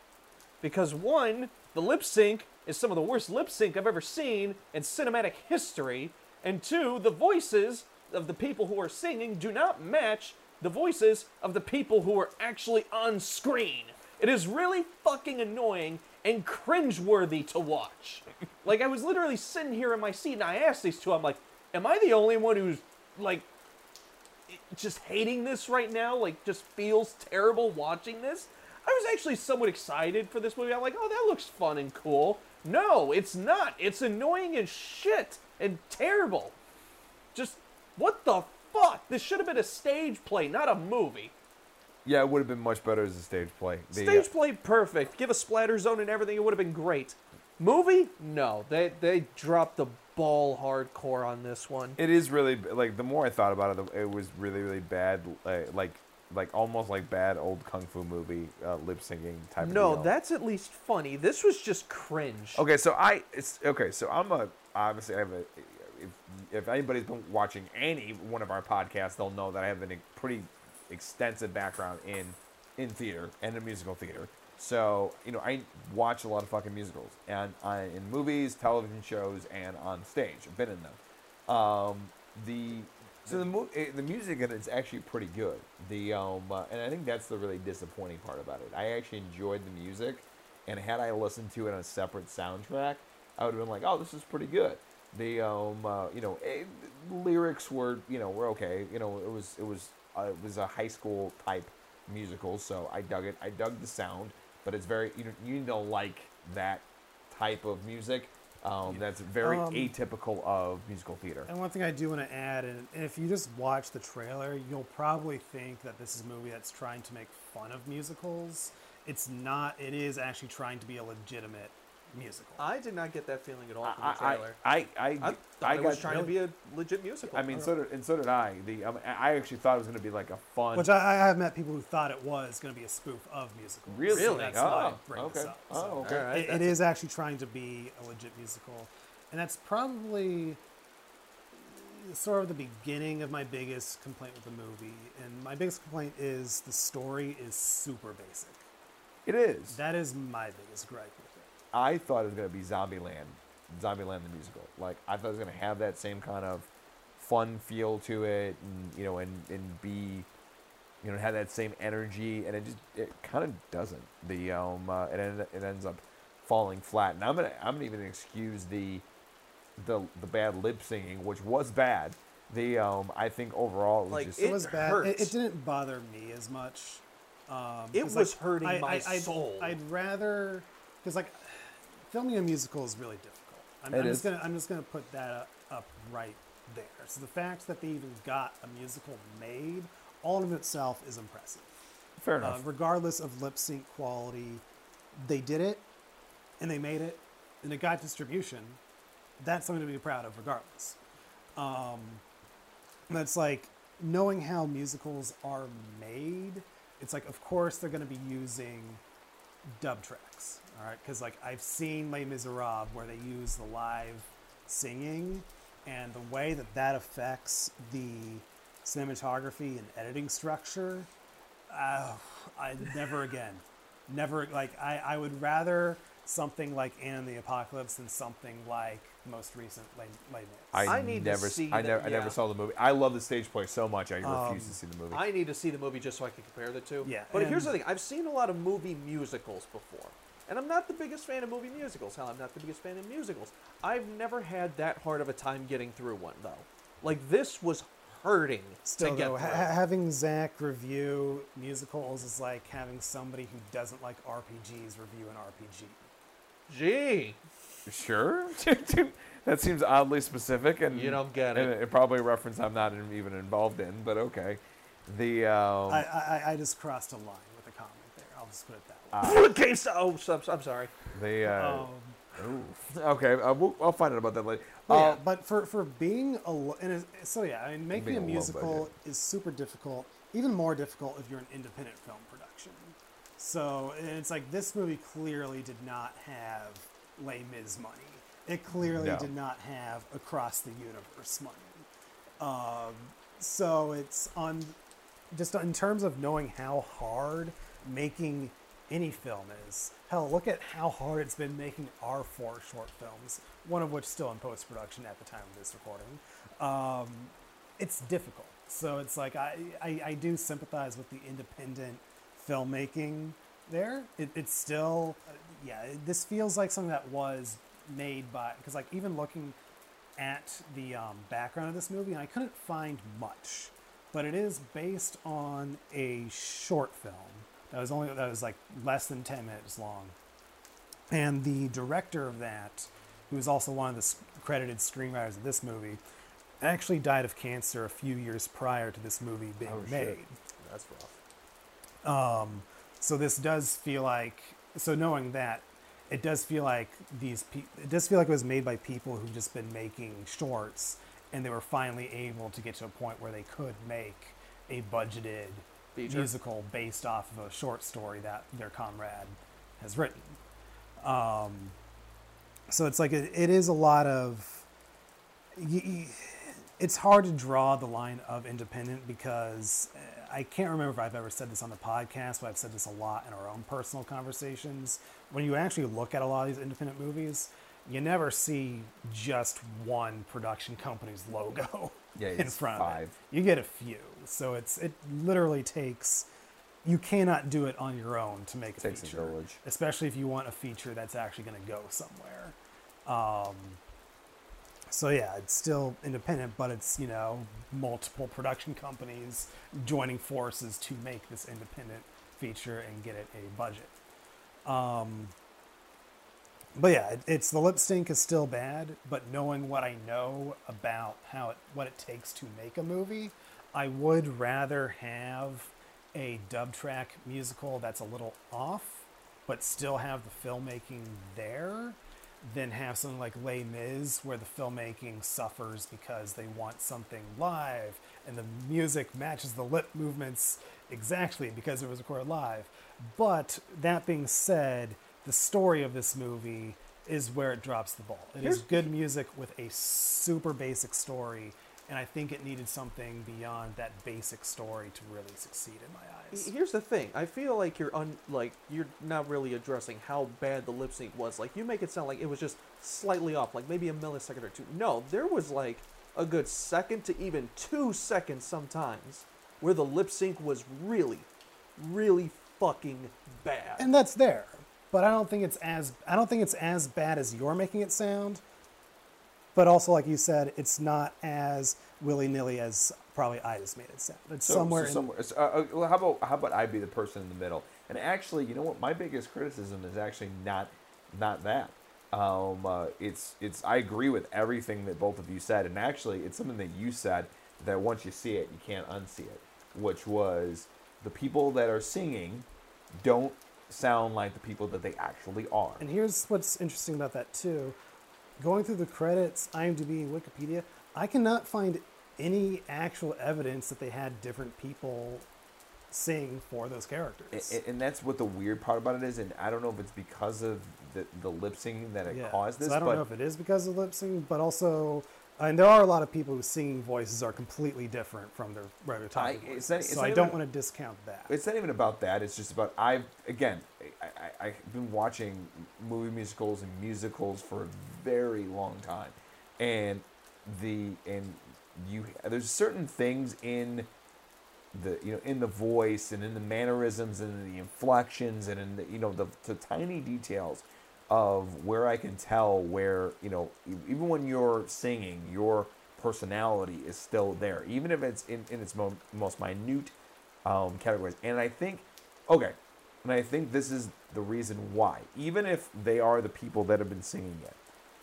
Because one, the lip sync is some of the worst lip sync I've ever seen in cinematic history, and two, the voices of the people who are singing do not match the voices of the people who are actually on screen. It is really fucking annoying and cringeworthy to watch. like I was literally sitting here in my seat and I asked these two, I'm like, am I the only one who's like just hating this right now? Like just feels terrible watching this? I was actually somewhat excited for this movie. I'm like, oh, that looks fun and cool. No, it's not. It's annoying as shit and terrible. Just what the fuck? This should have been a stage play, not a movie. Yeah, it would have been much better as a stage play. The, uh, Stage play perfect. Give a splatter zone and everything. It would have been great. Movie? No. They they dropped the ball hardcore on this one. It is really like the more I thought about it, it was really really bad. Uh, like like almost like bad old kung fu movie uh, lip syncing type. No, of deal. that's at least funny. This was just cringe. Okay, so I it's okay. So I'm a obviously I have a if if anybody's been watching any one of our podcasts, they'll know that I have a pretty extensive background in in theater and in musical theater. So you know I watch a lot of fucking musicals and I in movies, television shows, and on stage. I've been in them. Um, the so the mu- eh, the music in it's actually pretty good. The um uh, and I think that's the really disappointing part about it. I actually enjoyed the music, and had I listened to it on a separate soundtrack, I would have been like, oh, this is pretty good. The um uh, you know eh, the lyrics were you know were okay. You know it was it was uh, it was a high school type musical, so I dug it. I dug the sound, but it's very you know you don't like that type of music. Um, that's very Um, atypical of musical theater. And one thing I do want to add, and and if you just watch the trailer, you'll probably think that this is a movie that's trying to make fun of musicals. It's not. It is actually trying to be a legitimate musical. I did not get that feeling at all from the I, trailer. I, I, I, I, I was got- trying to be a legit musical. I mean, so did, and so did I. The um, I actually thought it was going to be like a fun. Which I, I have met people who thought it was going to be a spoof of musicals. Really? So that's why I Oh, bring this okay. up. Oh, okay. Alright, it- it that's- is actually trying to be a legit musical, and that's probably sort of the beginning of my biggest complaint with the movie. And my biggest complaint is the story is super basic. it is. That is my biggest gripe with it. I thought it was going to be Zombieland, Zombieland the musical. Like I thought it was going to have that same kind of fun feel to it, and you know, and and be, you know, have that same energy, and it just it kind of doesn't. The um, uh, it end, it ends up falling flat, and I'm gonna I'm gonna even excuse the the the bad lip singing, which was bad. The um, I think overall it was Like, just It, It was bad. It, it didn't bother me as much. Um, It 'cause, was hurting my I'd, soul. I'd rather, because like, filming a musical is really difficult. I'm, I'm just gonna I'm just gonna put that up, up right there. So the fact that they even got a musical made, all of itself is impressive. fair Uh, enough. regardless of lip sync quality, they did it, and they made it, and it got distribution. That's something to be proud of, regardless. Um, that's like knowing how musicals are made. It's like, of course, they're going to be using dub tracks, all right? Because like I've seen Les Miserables where they use the live singing, and the way that that affects the cinematography and editing structure. Uh, I never again, never like I, I would rather something like Anna and the Apocalypse and something like most recent Les, Les Mis. I need to never, s- see I the- never, I never saw the movie. I love the stage play so much. I refuse Um, to see the movie. I need to see the movie just so I can compare the two. Yeah, But here's the thing: I've seen a lot of movie musicals before, and I'm not the biggest fan of movie musicals. Hell, I'm not the biggest fan of musicals. I've never had that hard of a time getting through one though. Like this was hurting Still, to get though, through. ha- having Zach review musicals is like having somebody who doesn't like RPGs review an RPG. Gee, Sure. that seems oddly specific, and You don't get it. it probably a reference I'm not even involved in, but okay. The um, I, I, I just crossed a line with a comment there. I'll just put it that way. okay, so oh, so, I'm sorry. the uh, um, Okay, uh, we'll, I'll find out about that later. Well, yeah, Uh, but for for being a and so yeah, I mean, making a a musical budget. is super difficult. Even more difficult if you're an independent film production. So and it's like this movie clearly did not have Les Mis money. It clearly No. did not have Across the Universe money. Um, so it's on just in terms of knowing how hard making any film is. Hell, look at how hard it's been making our four short films, one of which still in post production at the time of this recording. Um, it's difficult. So it's like I, I, I do sympathize with the independent filmmaking there. It, it's still, uh, yeah, this feels like something that was made by, because like even looking at the um, background of this movie, and I couldn't find much, but it is based on a short film that was only that was like less than ten minutes long, and the director of that, who is also one of the credited screenwriters of this movie, actually died of cancer a few years prior to this movie being Oh, shit. made. that's rough. Um, so this does feel like so knowing that it does feel like these pe- it does feel like it was made by people who've just been making shorts and they were finally able to get to a point where they could make a budgeted Feature. musical based off of a short story that their comrade has written. Um, so it's like it, it is a lot of it's hard to draw the line of independent because I can't remember if I've ever said this on the podcast, but I've said this a lot in our own personal conversations. When you actually look at a lot of these independent movies, you never see just one production company's logo Yeah, in front of it. You get a few, so it's it literally takes. You cannot do it on your own to make a Takes a feature, village. especially if you want a feature that's actually going to go somewhere. Um, so yeah, it's still independent, but it's you know multiple production companies joining forces to make this independent feature and get it a budget. Um, but yeah, it, it's the lip sync is still bad, but knowing what I know about how it what it takes to make a movie, I would rather have a dub track musical that's a little off, but still have the filmmaking there, than have something like Les Mis where the filmmaking suffers because they want something live and the music matches the lip movements exactly because it was recorded live. But that being said, the story of this movie is where it drops the ball. It is good music with a super basic story, and I think it needed something beyond that basic story to really succeed in my eyes. Here's the thing. I feel like you're un like you're not really addressing how bad the lip sync was. Like you make it sound like it was just slightly off, like maybe a millisecond or two. No, there was like a good second to even two seconds sometimes where the lip sync was really, really fucking bad. and that's there. But I don't think it's as I don't think it's as bad as you're making it sound. But also, like you said, it's not as willy nilly as probably I just made it sound. It's So- somewhere. so in, somewhere. so, uh, uh, well, how about how about I be the person in the middle? And actually, you know what? My biggest criticism is actually not not that. Um, uh, it's it's I agree with everything that both of you said, and actually, it's something that you said that once you see it, you can't unsee it. Which was the people that are singing don't sound like the people that they actually are. And here's what's interesting about that too. Going through the credits, IMDb, Wikipedia, I cannot find any actual evidence that they had different people sing for those characters. A- a- and that's what the weird part about it is, and I don't know if it's because of the, the lip syncing that it yeah. caused this. so I don't know if it is because of lip sync, but also, and there are a lot of people whose singing voices are completely different from their regular talking I- voices. it's not- it's so not I don't even- want to discount that. It's not even about that. It's just about I've again I, I, I've been watching movie musicals and musicals for a very long time, and the and you there's certain things in the you know in the voice and in the mannerisms and in the inflections and in the you know the, the tiny details of where I can tell where you know even when you're singing your personality is still there even if it's in, in its mo- most minute um, categories and I think okay and I think this is the reason why even if they are the people that have been singing it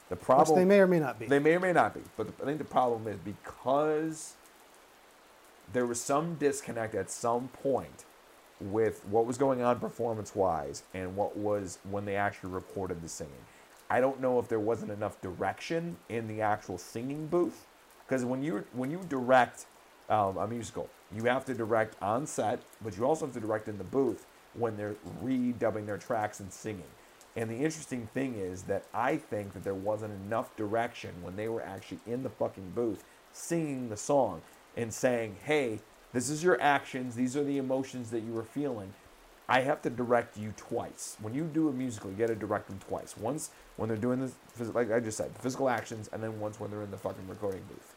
the Which problem they may or may not be. they may or may not be, but the, I think the problem is because there was some disconnect at some point with what was going on performance wise and what was when they actually recorded the singing. I don't know if there wasn't enough direction in the actual singing booth, because when you when you direct um, a musical, you have to direct on set, but you also have to direct in the booth when they're redubbing their tracks and singing. And the interesting thing is that I think that there wasn't enough direction when they were actually in the fucking booth singing the song and saying, hey, this is your actions, these are the emotions that you were feeling. I have to direct you twice. When you do a musical, you got to direct them twice. Once when they're doing phys- like I just said, physical actions, and then once when they're in the fucking recording booth.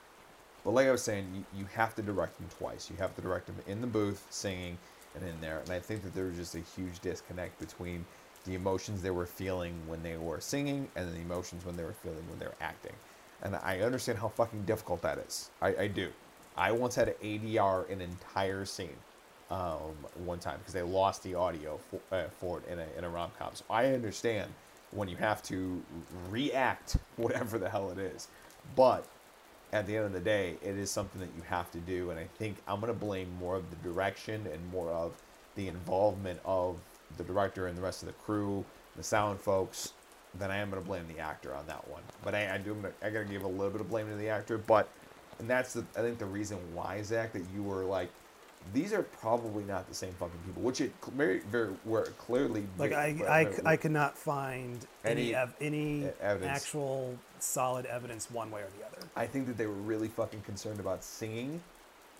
But like I was saying, you, you have to direct them twice. You have to direct them in the booth, singing, and in there. And I think that there was just a huge disconnect between the emotions they were feeling when they were singing and the emotions when they were feeling when they were acting. And I understand how fucking difficult that is. I, I do. I once had to ADR in an entire scene um, one time because they lost the audio for, uh, for it in a, in a rom com. So I understand when you have to react whatever the hell it is. But at the end of the day, it is something that you have to do. And I think I'm going to blame more of the direction and more of the involvement of the director and the rest of the crew, the sound folks, than I am going to blame the actor on that one. But I, I do. I got to give a little bit of blame to the actor. But and that's the I think the reason why Zach that you were like. These are probably not the same fucking people, which it very, very, were clearly Like I, very- I, very- I could not find any Any ev- any evidence. actual solid evidence one way or the other. I think that they were really fucking concerned about singing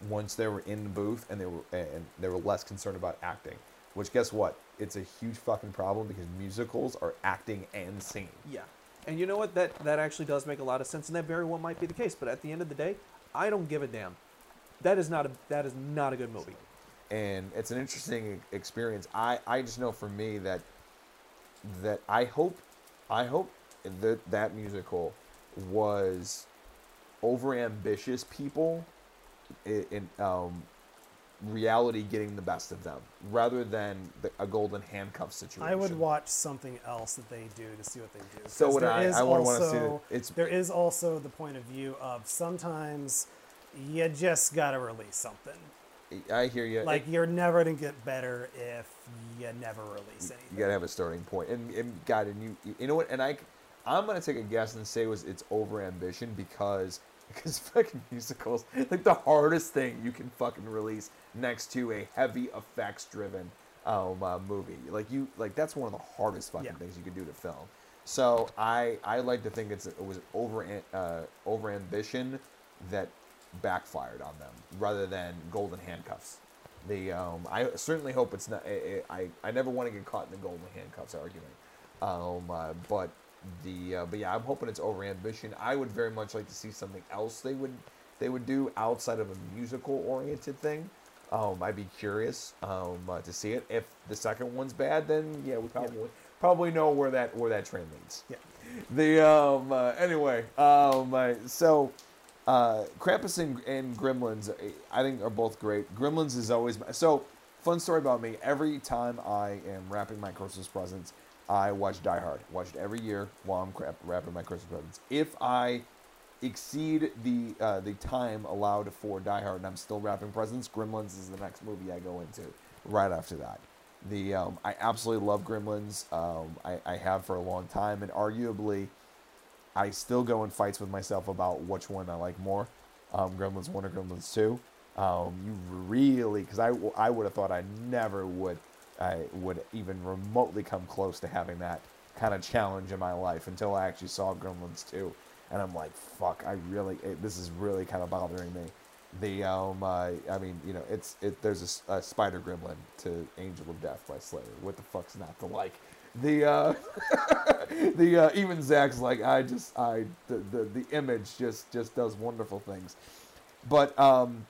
once they were in the booth, and they were and they were less concerned about acting. Which guess what? It's a huge fucking problem because musicals are acting and singing. Yeah. And you know what? That that actually does make a lot of sense, and that very well might be the case. But at the end of the day, I don't give a damn. That is not a that is not a good movie. and it's an interesting experience. I, I just know for me that that I hope I hope that that musical was over ambitious people in um, reality getting the best of them rather than the, a golden handcuff situation. I would watch something else that they do to see what they do. So would I. I would wanna see also- It's- there is also the point of view of sometimes you just gotta release something. I hear you. Like you're never gonna get better if you never release anything. You gotta have a starting point, and, and God, and you, you know what? And I, I'm gonna take a guess and say it was it's over ambition because because fucking musicals like the hardest thing you can fucking release next to a heavy effects driven um, uh, movie. Like you, like that's one of the hardest fucking Yeah. things you can do to film. So I, I like to think it's it was over uh, over ambition that backfired on them rather than golden handcuffs. The um, I certainly hope it's not. I, I, I never want to get caught in the golden handcuffs argument. Um, uh, but the uh, but yeah, I'm hoping it's over ambition. I would very much like to see something else they would they would do outside of a musical oriented thing. Um, I'd be curious um, uh, to see it. If the second one's bad, then yeah, we probably probably know where that where that train leads. Yeah. The um uh, anyway um uh, so uh Krampus and, and Gremlins I think are both great. Gremlins is always my, so fun story about me. Every time I am wrapping my Christmas presents, I watch Die Hard. Watch it every year while I'm wrapping my Christmas presents. If I exceed the uh, the time allowed for Die Hard and I'm still wrapping presents, Gremlins is the next movie I go into right after that. The um, I absolutely love Gremlins. Um, I, I have for a long time, and arguably, I still go in fights with myself about which one I like more, um, Gremlins one or Gremlins two. Um, you really, because I I would have thought I never would I would even remotely come close to having that kind of challenge in my life until I actually saw Gremlins two, and I'm like, fuck, I really it, this is really kind of bothering me. The um, uh, I mean, you know, it's it. There's a spider gremlin to Angel of Death by Slayer. What the fuck's not to like? The uh, the uh, even Zach's like I just I the, the the image just just does wonderful things, but um,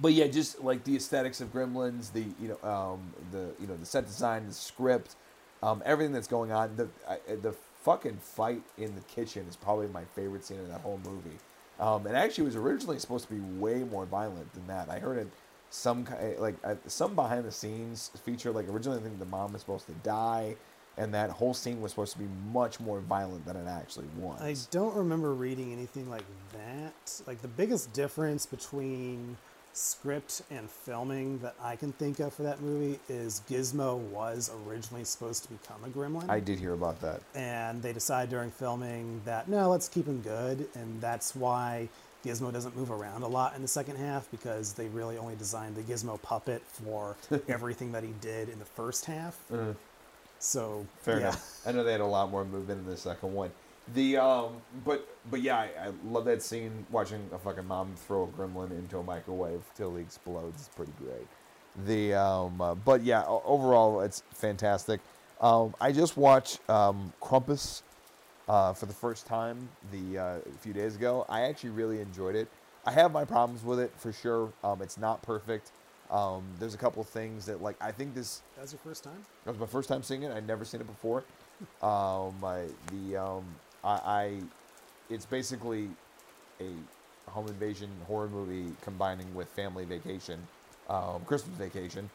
but yeah, just like the aesthetics of Gremlins, the you know um the you know the set design, the script, um everything that's going on. The I, the fucking fight in the kitchen is probably my favorite scene in that whole movie. Um, and actually, was originally supposed to be way more violent than that. I heard it some like some behind the scenes feature. Like originally, I think the mom was supposed to die, and that whole scene was supposed to be much more violent than it actually was. I don't remember reading anything like that. Like the biggest difference between script and filming that I can think of for that movie is Gizmo was originally supposed to become a gremlin. I did hear about that. and they decide during filming that no, let's keep him good, and that's why Gizmo doesn't move around a lot in the second half because they really only designed the Gizmo puppet for everything that he did in the first half. Mm. So Fair yeah. enough. I know they had a lot more movement in the second one. The um, but but yeah, I, I love that scene watching a fucking mom throw a gremlin into a microwave till he explodes. It's pretty great. The um, uh, but yeah, overall it's fantastic. Um, I just watched um, Krampus uh, for the first time the uh, a few days ago. I actually really enjoyed it. I have my problems with it for sure. Um, it's not perfect. Um, there's a couple things that like I think this That was your first time? that was my first time seeing it. I'd never seen it before. Um, I, the um, I, I, it's basically a home invasion horror movie combining with family vacation, um, Christmas vacation.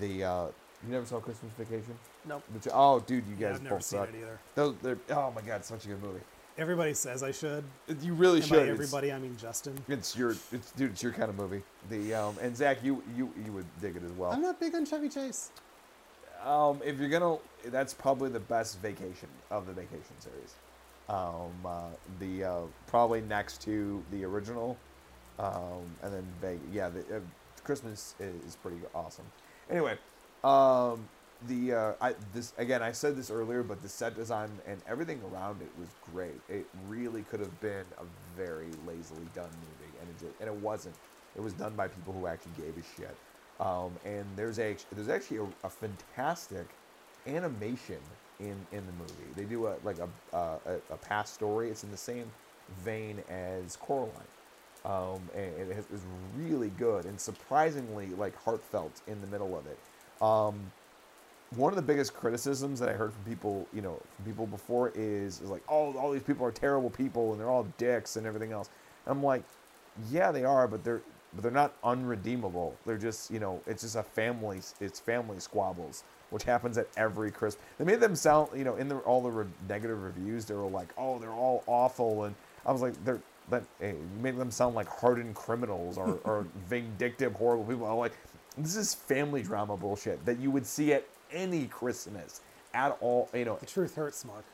The uh, you never saw Christmas Vacation? Nope. The two- oh, dude, you Yeah, guys I've never both seen it either. Those, they're, oh my god, it's such a good movie. Everybody says I should. You really And should. by It's- everybody, I mean Justin. It's your, it's dude, it's your kind of movie. The um, and Zach, you you you would dig it as well. I'm not big on Chevy Chase. Um, if you're gonna, that's probably the best vacation of the vacation series. Um, uh, the uh, probably next to the original, um, and then Vegas. Yeah, the uh, Christmas is pretty awesome. Anyway, um, the uh, I this again I said this earlier, but the set design and everything around it was great. It really could have been a very lazily done movie, and it and it wasn't. It was done by people who actually gave a shit. Um, and there's a there's actually a, a fantastic animation in in the movie. They do a like a, a a past story. It's in the same vein as Coraline, um, and it is really good and surprisingly like heartfelt in the middle of it. Um, one of the biggest criticisms that I heard from people, you know, from people before is, is like, oh, all these people are terrible people and they're all dicks and everything else. I'm like, yeah, they are, but they're but they're not unredeemable. They're just, you know, it's just a family, it's family squabbles, which happens at every Christmas. They made them sound, you know, in the, all the re- negative reviews, they were like, oh, they're all awful, and I was like, they're that eh, made them sound like hardened criminals or, or vindictive, horrible people. I'm like, this is family drama bullshit that you would see at any Christmas at all. You know, The truth hurts, Mark.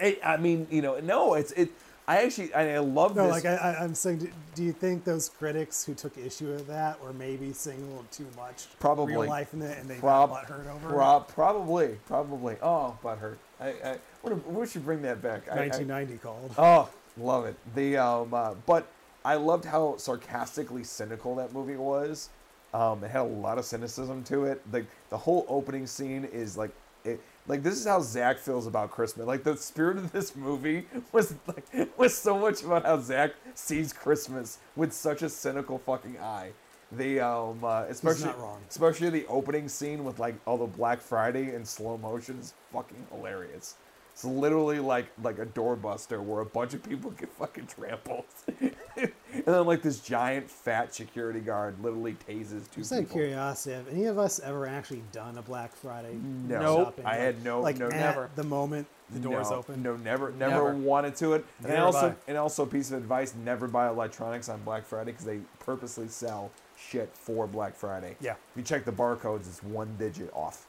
I, I mean, you know, no, it's it. I actually, I, love No, this. like I, I'm saying, do, do you think those critics who took issue with that were maybe seeing a little too much Probably. real life in it, and they Prob- got butthurt over Prob- probably, probably. Oh, butthurt. I, I, what we should bring that back. it? I- I- 1990 called. Oh, love it. The um, uh, but I loved how sarcastically cynical that movie was. Um, it had a lot of cynicism to it. Like the whole opening scene is like it. Like this is how Zach feels about Christmas. Like the spirit of this movie was like was so much about how Zach sees Christmas with such a cynical fucking eye. The um, uh, especially not wrong. especially the opening scene with like all the Black Friday in slow motion is fucking hilarious. It's literally like like a doorbuster where a bunch of people get fucking trampled, and then like this giant fat security guard literally tases two Just out of people. curiosity, have any of us ever actually done a Black Friday No. Nope. shopping? I had no- like no, at never. the moment the doors no, open. No, never, never, Never. wanted to it. And Neither also, have I. and also, piece of advice: never buy electronics on Black Friday because they purposely sell shit for Black Friday. Yeah. If you check the barcodes, it's one digit off,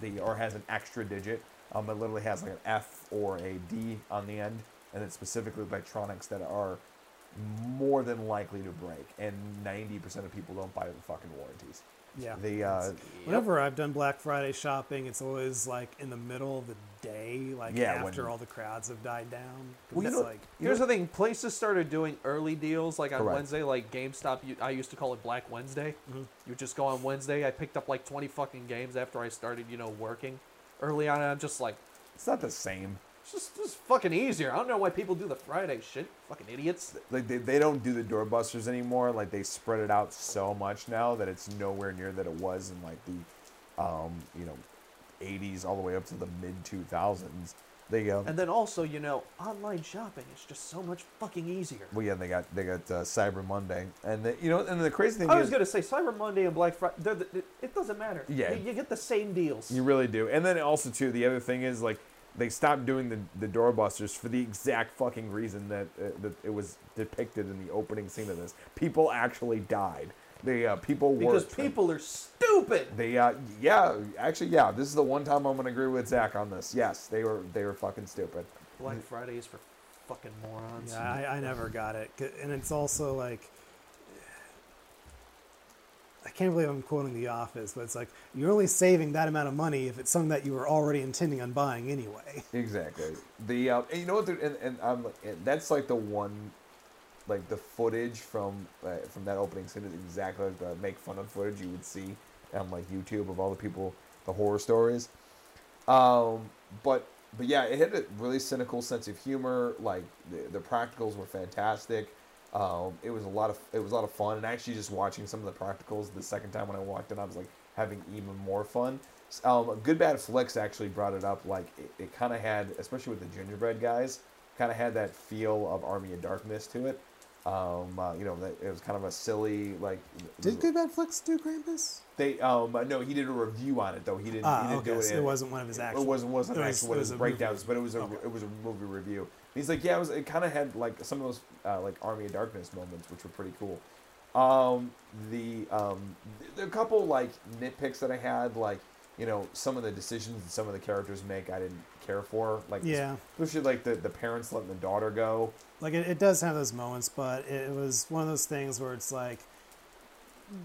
the or has an extra digit. Um, it literally has like an F or a D on the end, and it's specifically electronics that are more than likely to break. And ninety percent of people don't buy the fucking warranties. Yeah. The uh, Whenever I've done Black Friday shopping, it's always like in the middle of the day, like Yeah, when- after all the crowds have died down. Well, you it's know- like Here's the thing: places started doing early deals, like on Correct. Wednesday, like GameStop. you- I used to call it Black Wednesday. Mm-hmm. You just go on Wednesday. I picked up like 20 fucking games after I started, you know, working early on. And I'm just like, it's not the same. it's just, just fucking easier. I don't know why people do the Friday shit. Fucking idiots. like they, they don't do the doorbusters anymore like they spread it out so much now that it's nowhere near that it was in like the um you know 80s all the way up to the mid 2000s they um And then also, you know, online shopping is just so much fucking easier. well yeah they got they got uh, cyber monday and they, you know and the crazy thing I is was gonna say Cyber Monday and Black Friday. They're the, it, it doesn't matter. Yeah. you, you get the same deals. you really do and then also too the other thing is like they stopped doing the, the doorbusters for the exact fucking reason that uh, that it was depicted in the opening scene of this people actually died The uh, people because people are stupid. They uh, yeah, actually yeah. This is the one time I'm gonna agree with Zach on this. Yes, they were they were fucking stupid. Black Friday is for fucking morons. Yeah, I, I never got it, and it's also like I can't believe I'm quoting The Office, but it's like you're only saving that amount of money if it's something that you were already intending on buying anyway. Exactly. The uh, and you know what? And, and I'm and that's like the one, like the footage from uh, from that opening scene is exactly like the make fun of footage you would see on like YouTube of all the people, the horror stories. Um, but but yeah, it had a really cynical sense of humor. Like the, the practicals were fantastic. Um, it was a lot of it was a lot of fun, and actually just watching some of the practicals the second time when I walked in, I was like having even more fun. Um, Good Bad Flicks actually brought it up. Like it, it kind of had, especially with the gingerbread guys, kind of had that feel of Army of Darkness to it. Um, uh, you know, that it was kind of a silly like. Did Good Bad Flicks do Krampus? They um no, he did a review on it though. He didn't. Ah, he didn't okay, do it. so it wasn't one of his actual. It wasn't wasn't it was- actually it one of his breakdowns, movie. but it was a Okay. it was a movie review. He's like, yeah, it was. It kind of had like some of those uh, like Army of Darkness moments, which were pretty cool. Um, the um, the couple like nitpicks that I had, like you know, some of the decisions that some of the characters make, I didn't care for. Like, Yeah. especially like the the parents letting the daughter go. Like it, it does have those moments, but it, was one of those things where it's like,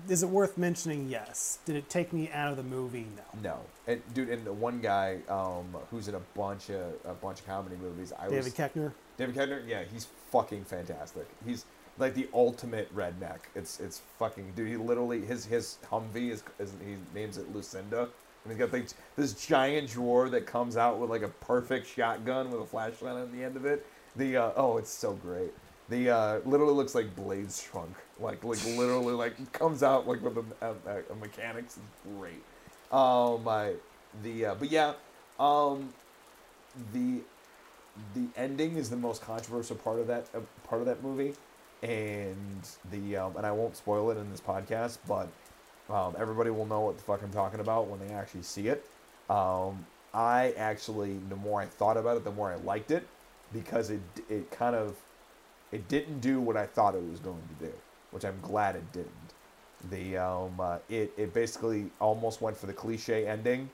is it worth mentioning? Yes. Did it take me out of the movie? No. No, and dude, and the one guy um, who's in a bunch of a bunch of comedy movies, I David was Koechner. David Koechner, yeah, he's fucking fantastic. He's like the ultimate redneck. It's it's fucking dude. He literally his his Humvee is, is he names it Lucinda, and he's got this giant drawer that comes out with like a perfect shotgun with a flashlight on the end of it. The uh, oh, it's so great. The uh, literally looks like Blade's trunk, like like literally like comes out like with a, a, a mechanics. Great. Um, I, the uh, but yeah, um, the the ending is the most controversial part of that uh, part of that movie, and the um, and I won't spoil it in this podcast, but um, everybody will know what the fuck I'm talking about when they actually see it. Um, I actually, the more I thought about it, the more I liked it because it it kind of it didn't do what I thought it was going to do, which I'm glad it didn't. The um, uh, it it basically almost went for the cliche ending,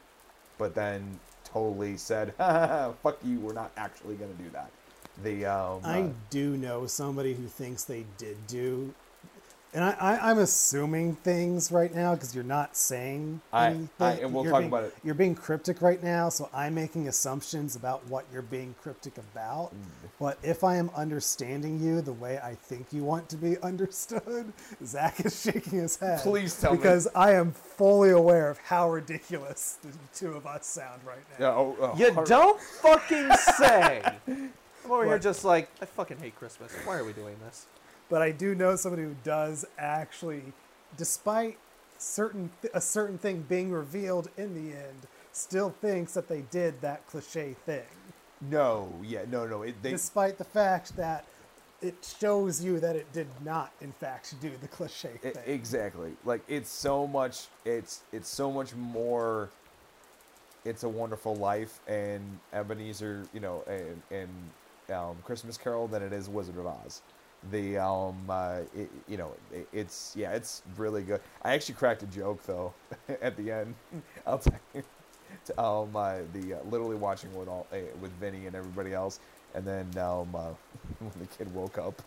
but then totally said, "Fuck you, we're not actually going to do that." The um, I uh, do know somebody who thinks they did do, and I, I, I'm assuming things right now because you're not saying I- anything. I- and we'll You're talk being- about it. You're being cryptic right now, so I'm making assumptions about what you're being cryptic about. Mm. But if I am understanding you the way I think you want to be understood, Zach is shaking his head. Please tell me. because I am fully aware of how ridiculous the two of us sound right now. yeah, oh, oh, You har- don't fucking say. I'm over here just like I fucking hate Christmas. Why are we doing this? But I do know somebody who does actually, despite certain a certain thing being revealed in the end, still thinks that they did that cliche thing, No, yeah, no, no. It, they, despite the fact that it shows you that it did not, in fact, do the cliche thing. exactly. Like it's so much. It's it's so much more. It's a Wonderful Life and Ebenezer, you know, and, and um, Christmas Carol than it is Wizard of Oz. The um, uh, it, you know, it, it's yeah, it's really good. I actually cracked a joke though at the end. I'll tell you. To, um, uh, the uh, literally watching with all uh, with Vinny and everybody else, and then um, uh, when the kid woke up,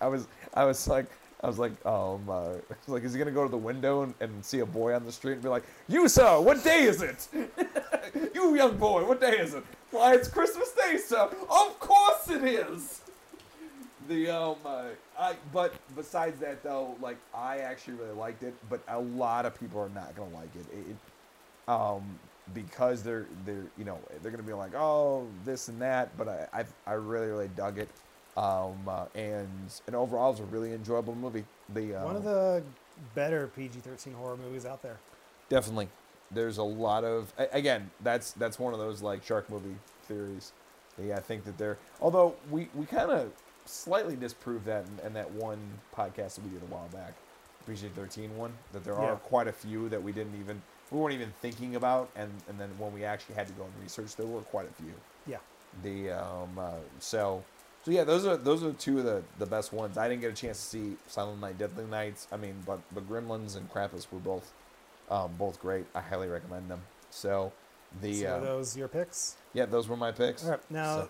I was I was like I was like um uh, was like is he gonna go to the window and, and see a boy on the street and be like you sir what day is it you young boy what day is it why it's Christmas Day sir of course it is the um uh, I but besides that though like I actually really liked it but a lot of people are not gonna like it, it, it um because they're they're you know they're gonna be like oh this and that but I I, I really really dug it. Um uh, and and overall it's a really enjoyable movie. The uh, One of the better PG-13 horror movies out there. definitely. There's a lot of again that's that's one of those like shark movie theories. Yeah I think that they're although we we kind of slightly disproved that in, in that one podcast that we did a while back PG-13 one that there are Yeah. quite a few that we didn't even we weren't even thinking about and and then when we actually had to go and research there were quite a few Yeah. the um uh, so So yeah, those are those are two of the, the best ones. I didn't get a chance to see Silent Night, Deadly Nights. I mean, but but Gremlins and Krampus were both um, both great. I highly recommend them. So the So uh, those your picks? yeah, those were my picks. All right. Now, So-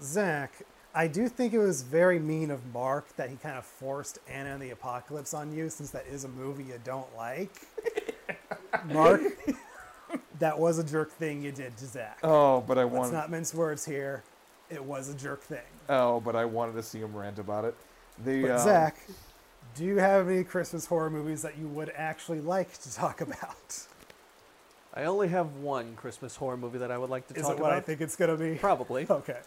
Zach, I do think it was very mean of Mark that he kind of forced Anna and the Apocalypse on you, since that is a movie you don't like. Mark, that was a jerk thing you did to Zach. oh, but I Let's wanted not mince words here. It was a jerk thing. oh, but I wanted to see him rant about it. The But um, Zach, do you have any Christmas horror movies that you would actually like to talk about? I only have one Christmas horror movie that I would like to Is talk it what about. I think it's gonna be? Probably. Okay.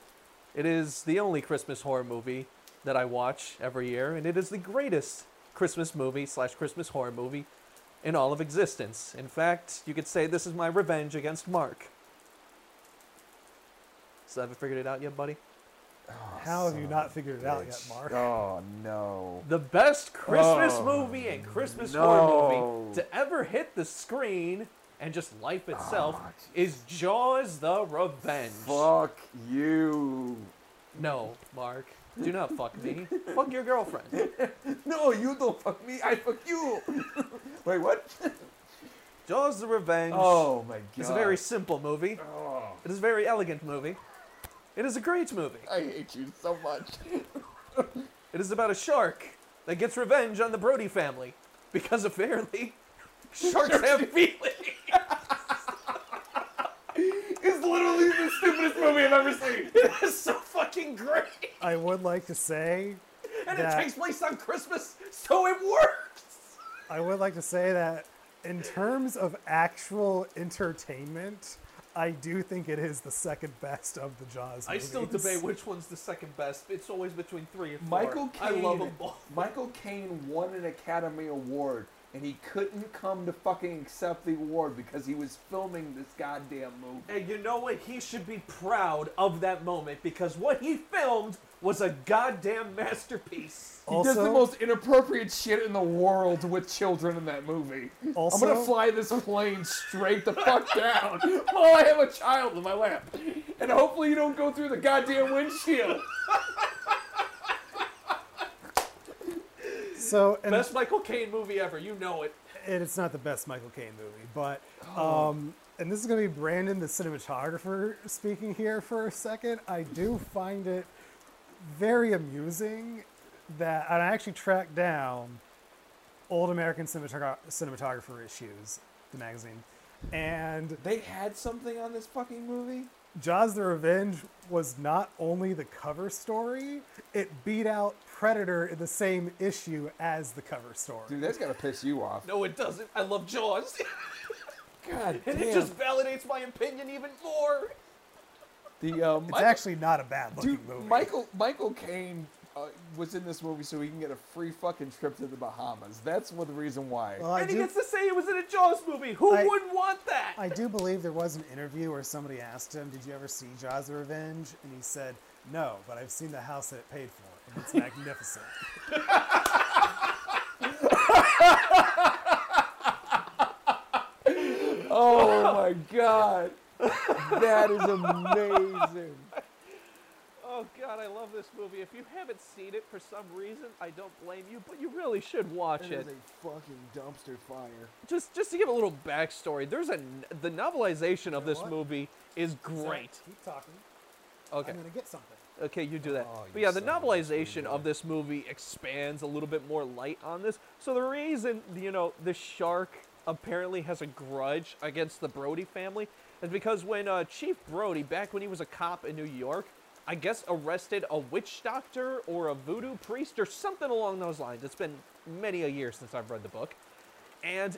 It is the only Christmas horror movie that I watch every year, and it is the greatest Christmas movie slash Christmas horror movie in all of existence. In fact, you could say this is my revenge against Mark. So haven't figured it out yet, buddy? Oh, How have you not figured it out yet. Mark? Oh no. The best Christmas Oh, movie and Christmas horror movie to ever hit the screen and just life itself Ah, is Jaws the Revenge. Fuck you. No, Mark. Do not fuck me. fuck your girlfriend. No, you don't fuck me. I fuck you. Wait, what? Jaws the Revenge Oh my god. It's a very simple movie. Oh, It is a very elegant movie. It is a great movie. I hate you so much. It is about a shark that gets revenge on the Brody family because apparently sharks have feelings. It's literally the stupidest movie I've ever seen. It is so fucking great. I would like to say And that it takes place on Christmas, so it works. I would like to say that in terms of actual entertainment, I do think it is the second best of the Jaws. I still debate which one's the second best. It's always between three and four. Michael I love them both. Michael Caine won an Academy Award, and he couldn't come to fucking accept the award because he was filming this goddamn movie. And you know what? He should be proud of that moment because what he filmed was a goddamn masterpiece. He does the most inappropriate shit in the world with children in that movie. Also- I'm gonna fly this plane straight the fuck down while I have a child in my lap. And hopefully you don't go through the goddamn windshield. So, and Best Michael Caine movie ever. You know it. and it's not the best Michael Caine movie, but Oh. um, and this is going to be Brandon, the cinematographer, speaking here for a second. I do find it very amusing that and I actually tracked down old American cinematogra- cinematographer issues, the magazine, and They had something on this fucking movie? Jaws the Revenge was not only the cover story, it beat out Predator in the same issue as the cover story. Dude, that's gotta piss you off. No, it doesn't. I love Jaws. God and damn. it just validates my opinion even more. the um, it's actually not a bad looking Dude, movie. Michael Michael Caine uh, was in this movie so he can get a free fucking trip to the Bahamas. That's what the reason why. Well, I and he do, gets to say he was in a Jaws movie. Who I- wouldn't want that? I do believe there was an interview where somebody asked him, "Did you ever see Jaws: The Revenge?" And he said, "No, but I've seen the house that it paid for, and it's magnificent." oh my god, that is amazing. Oh God, I love this movie. If you haven't seen it for some reason, I don't blame you, but you really should watch it. It is a fucking dumpster fire. Just, just to give a little backstory, there's a the novelization of know this what? movie is great. So, keep talking. Okay, I'm gonna get something. Okay, you do that. Oh, but yeah, the son of a novelization of this movie expands a little bit more light on this. So the reason, you know, the shark apparently has a grudge against the Brody family is because when uh, Chief Brody, back when he was a cop in New York, I guess arrested a witch doctor or a voodoo priest or something along those lines. It's been many a year since I've read the book. And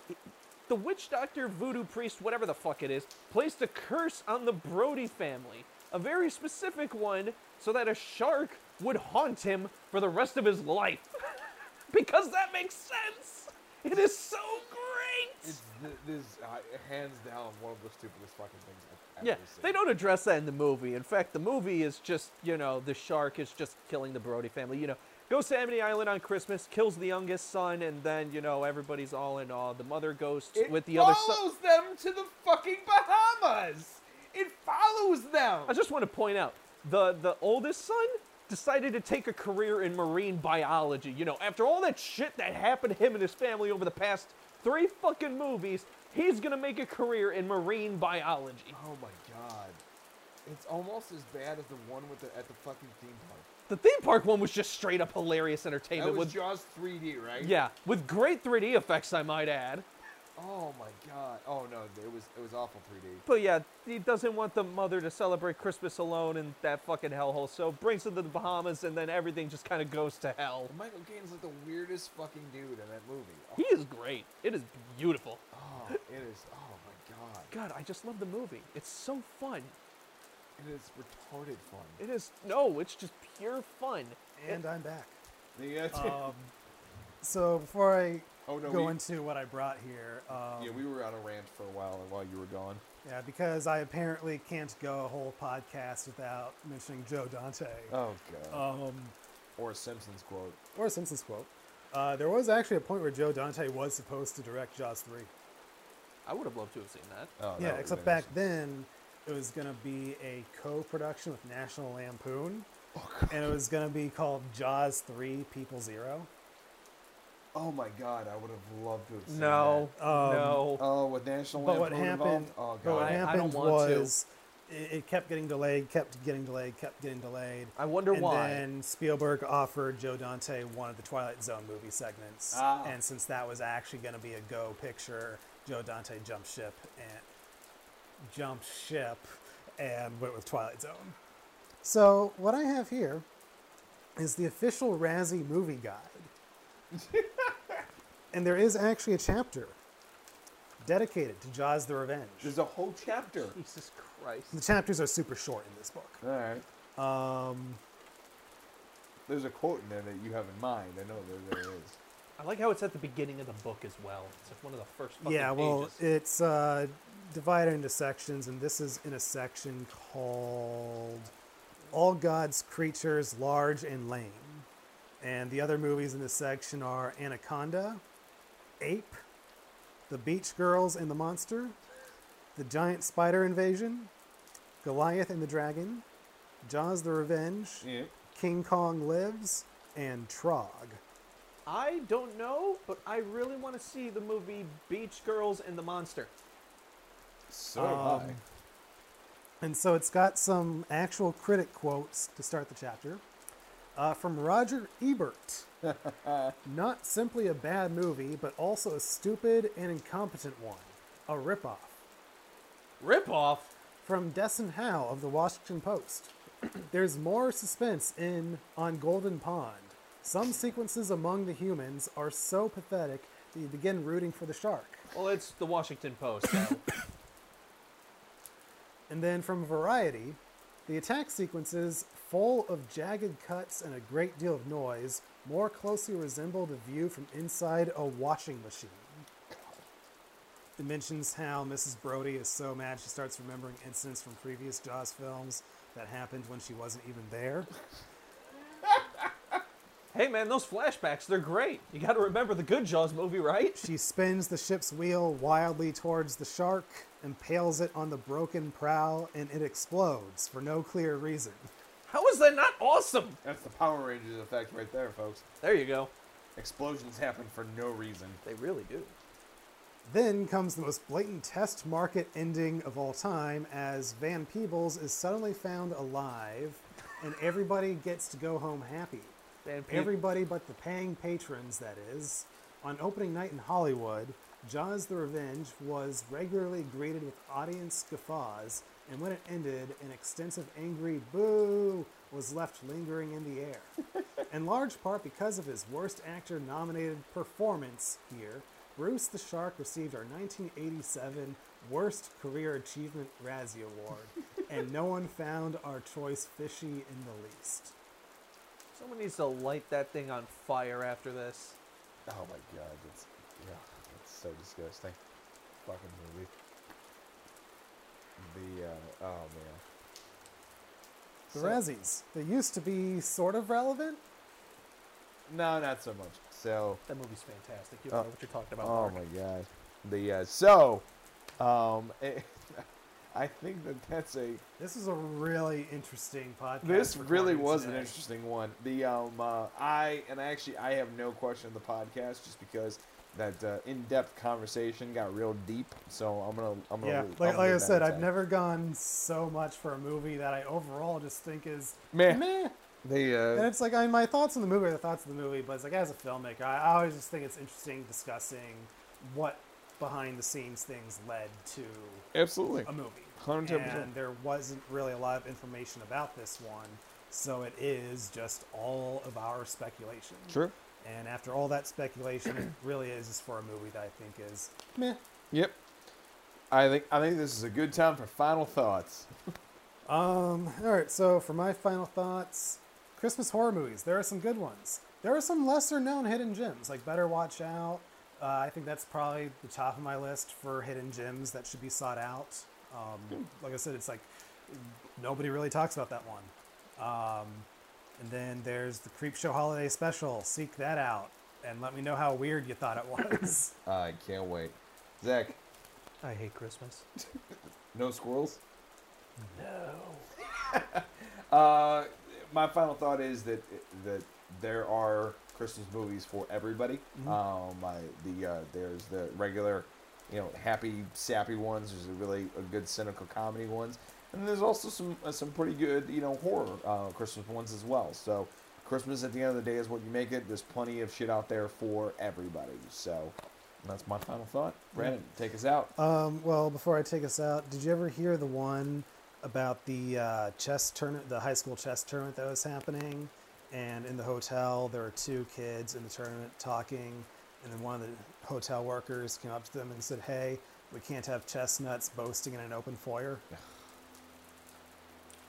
the witch doctor, voodoo priest, whatever the fuck it is, placed a curse on the Brody family. A very specific one, so that a shark would haunt him for the rest of his life. because that makes sense. It is so great. It's th- this uh, hands down one of the stupidest fucking things I've yeah, ever seen. they don't address that in the movie. In fact, the movie is just, you know, the shark is just killing the Brody family. You know, goes to Amity Island on Christmas, kills the youngest son, and then, you know, everybody's all in awe. The mother goes It with the other son. follows them to the fucking Bahamas. It follows them. I just want to point out the the oldest son decided to take a career in marine biology. You know, after all that shit that happened to him and his family over the past three fucking movies, he's gonna make a career in marine biology. Oh my god. It's almost as bad as the one with the at the fucking theme park. The theme park one was just straight up hilarious entertainment. That was with Jaws 3D, right? yeah, with great 3D effects, I might add. Oh my god. Oh no, it was it was awful 3D. But yeah, he doesn't want the mother to celebrate Christmas alone in that fucking hellhole, so brings her to the Bahamas, and then everything just kind of goes to hell. Michael Caine's like the weirdest fucking dude in that movie. Oh, He is great. It is beautiful. oh, it is. Oh my god. God, I just love the movie. It's so fun. It is retarded fun. It is no, it's just pure fun. And I'm back. Yeah. Um, so before I oh no. go we, into what I brought here, um, yeah, we were on a rant for a while while you were gone. yeah, because I apparently can't go a whole podcast without mentioning Joe Dante Oh god. um, or a Simpsons quote. or a Simpsons quote. Uh, there was actually a point where Joe Dante was supposed to direct Jaws 3. I would have loved to have seen that. Oh, yeah, that except back then it was going to be a co-production with National Lampoon, and it was going to be called Jaws 3 People Zero. Been- Oh my god, I would have loved to have seen No, Um, no. Oh, with National But what happened? involved? Oh but what god. I- I happened don't want to. was it, it kept getting delayed, kept getting delayed, kept getting delayed. I wonder and why. then Spielberg offered Joe Dante one of the Twilight Zone movie segments, Ah. and since that was actually going to be a go picture, Joe Dante jumped ship and jumped ship and went with Twilight Zone. So what I have here is the official Razzie movie guide, and there is actually a chapter dedicated to Jaws: The Revenge. There's a whole chapter. Jesus Christ. The chapters are super short in this book. All right. Um, There's a quote in there that you have in mind. I know there, there is. I like how it's at the beginning of the book as well. It's like one of the first fucking yeah, well, pages. it's uh, divided into sections, and this is in a section called All God's Creatures Large and Lame. And the other movies in this section are Anaconda, Ape, The Beach Girls and the Monster, The Giant Spider Invasion, Goliath and the Dragon, Jaws the Revenge, Yeah. King Kong Lives, and Trog. I don't know, but I really want to see the movie Beach Girls and the Monster. So have I. Um, And so it's got some actual critic quotes to start the chapter. Uh, from Roger Ebert. Not simply a bad movie, but also a stupid and incompetent one. A ripoff. Rip off. From Desson Howe of the Washington Post. There's more suspense in On Golden Pond. Some sequences among the humans are so pathetic that you begin rooting for the shark. Well, it's the Washington Post. So. And then from Variety, the attack sequences, full of jagged cuts and a great deal of noise, more closely resemble the view from inside a washing machine. It mentions how Mrs. Brody is so mad she starts remembering incidents from previous Jaws films that happened when she wasn't even there. Hey man, those flashbacks, they're great. You got to remember the good Jaws movie, right? She spins the ship's wheel wildly towards the shark, impales it on the broken prow, and it explodes for no clear reason. How is that not awesome? That's the Power Rangers effect right there, folks. There you go. Explosions happen for no reason. They really do. Then comes the most blatant test market ending of all time as Van Peebles is suddenly found alive and everybody gets to go home happy. Pete- Everybody but the paying patrons, that is. On opening night in Hollywood, Jaws the Revenge was regularly greeted with audience guffaws, and when it ended, an extensive angry boo was left lingering in the air. in large part because of his Worst Actor nominated performance here, Bruce the Shark received our 1987 Worst Career Achievement Razzie Award, and no one found our choice fishy in the least. Someone needs to light that thing on fire after this. Oh my god, it's yeah, it's so disgusting. Fucking movie. The uh, oh man. The So- Razzies. They used to be sort of relevant. No, not so much. So That movie's fantastic. You Oh. know what you're talking about. Oh Mark. my god. The uh, so, um, I think that that's a This is a really interesting podcast. This really was an interesting one. The um, uh, I and actually I have no question of the podcast just because that uh, in-depth conversation got real deep. So I'm gonna I'm gonna Yeah, I'm like, gonna like I said, I've never gone so much for a movie that I overall just think is meh. meh. They And uh, it's like I mean, my thoughts on the movie are the thoughts of the movie, but it's like as a filmmaker, I, I always just think it's interesting discussing what behind the scenes things led to absolutely a movie. 110%. And there wasn't really a lot of information about this one, so it is just all of our speculation. True. And after all that speculation, it really is for a movie that I think is meh. Yep. I think I think this is a good time for final thoughts. Um, all right, so for my final thoughts, Christmas horror movies. There are some good ones. There are some lesser known hidden gems, like Better Watch Out. Uh, I think that's probably the top of my list for hidden gems that should be sought out. Um, like I said, it's like nobody really talks about that one. Um, and then there's the Creepshow Holiday Special. Seek that out and let me know how weird you thought it was. I can't wait. Zach, I hate Christmas. no squirrels. No. Uh, my final thought is that that there are Christmas movies for everybody. Um, I, the uh, there's the regular, you know, happy sappy ones. There's a really a good cynical comedy ones, and there's also some uh, some pretty good you know horror uh, Christmas ones as well. So Christmas at the end of the day is what you make it. There's plenty of shit out there for everybody. So that's my final thought. Brandon, take us out. Um, well, before I take us out, did you ever hear the one about the uh, chess tournament, the high school chess tournament that was happening? And in the hotel, there were two kids in the tournament talking, and then one of the hotel workers came up to them and said, "Hey, we can't have chestnuts boasting in an open foyer."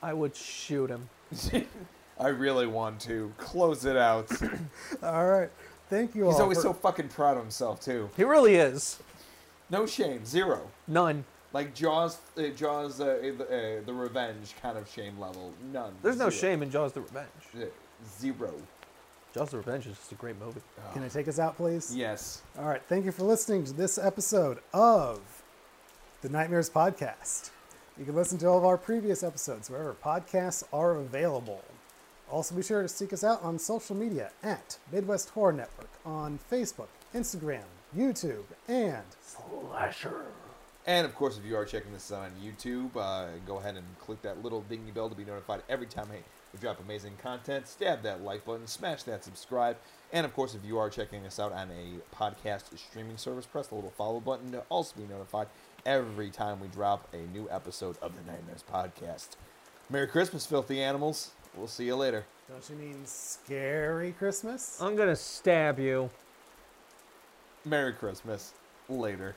I would shoot him. I really want to close it out. All right, thank you all. He's always for- so fucking proud of himself too. He really is. No shame, zero. None. Like Jaws, uh, Jaws, uh, the, uh, the revenge kind of shame level. None. There's no Zero. shame in Jaws the Revenge. Zero. Jaws the Revenge is just a great movie. Can I take us out, please? Yes. All right. Thank you for listening to this episode of the Nightmares Podcast. You can listen to all of our previous episodes wherever podcasts are available. Also, be sure to seek us out on social media at Midwest Horror Network on Facebook, Instagram, YouTube, and Slasher. And of course, if you are checking this out on YouTube, uh, go ahead and click that little dingy bell to be notified every time hey, we drop amazing content. Stab that like button, smash that subscribe. And of course, if you are checking us out on a podcast streaming service, press the little follow button to also be notified every time we drop a new episode of the Nightmares Podcast. Merry Christmas, filthy animals. We'll see you later. don't you mean Scary Christmas? I'm gonna stab you. Merry Christmas. Later.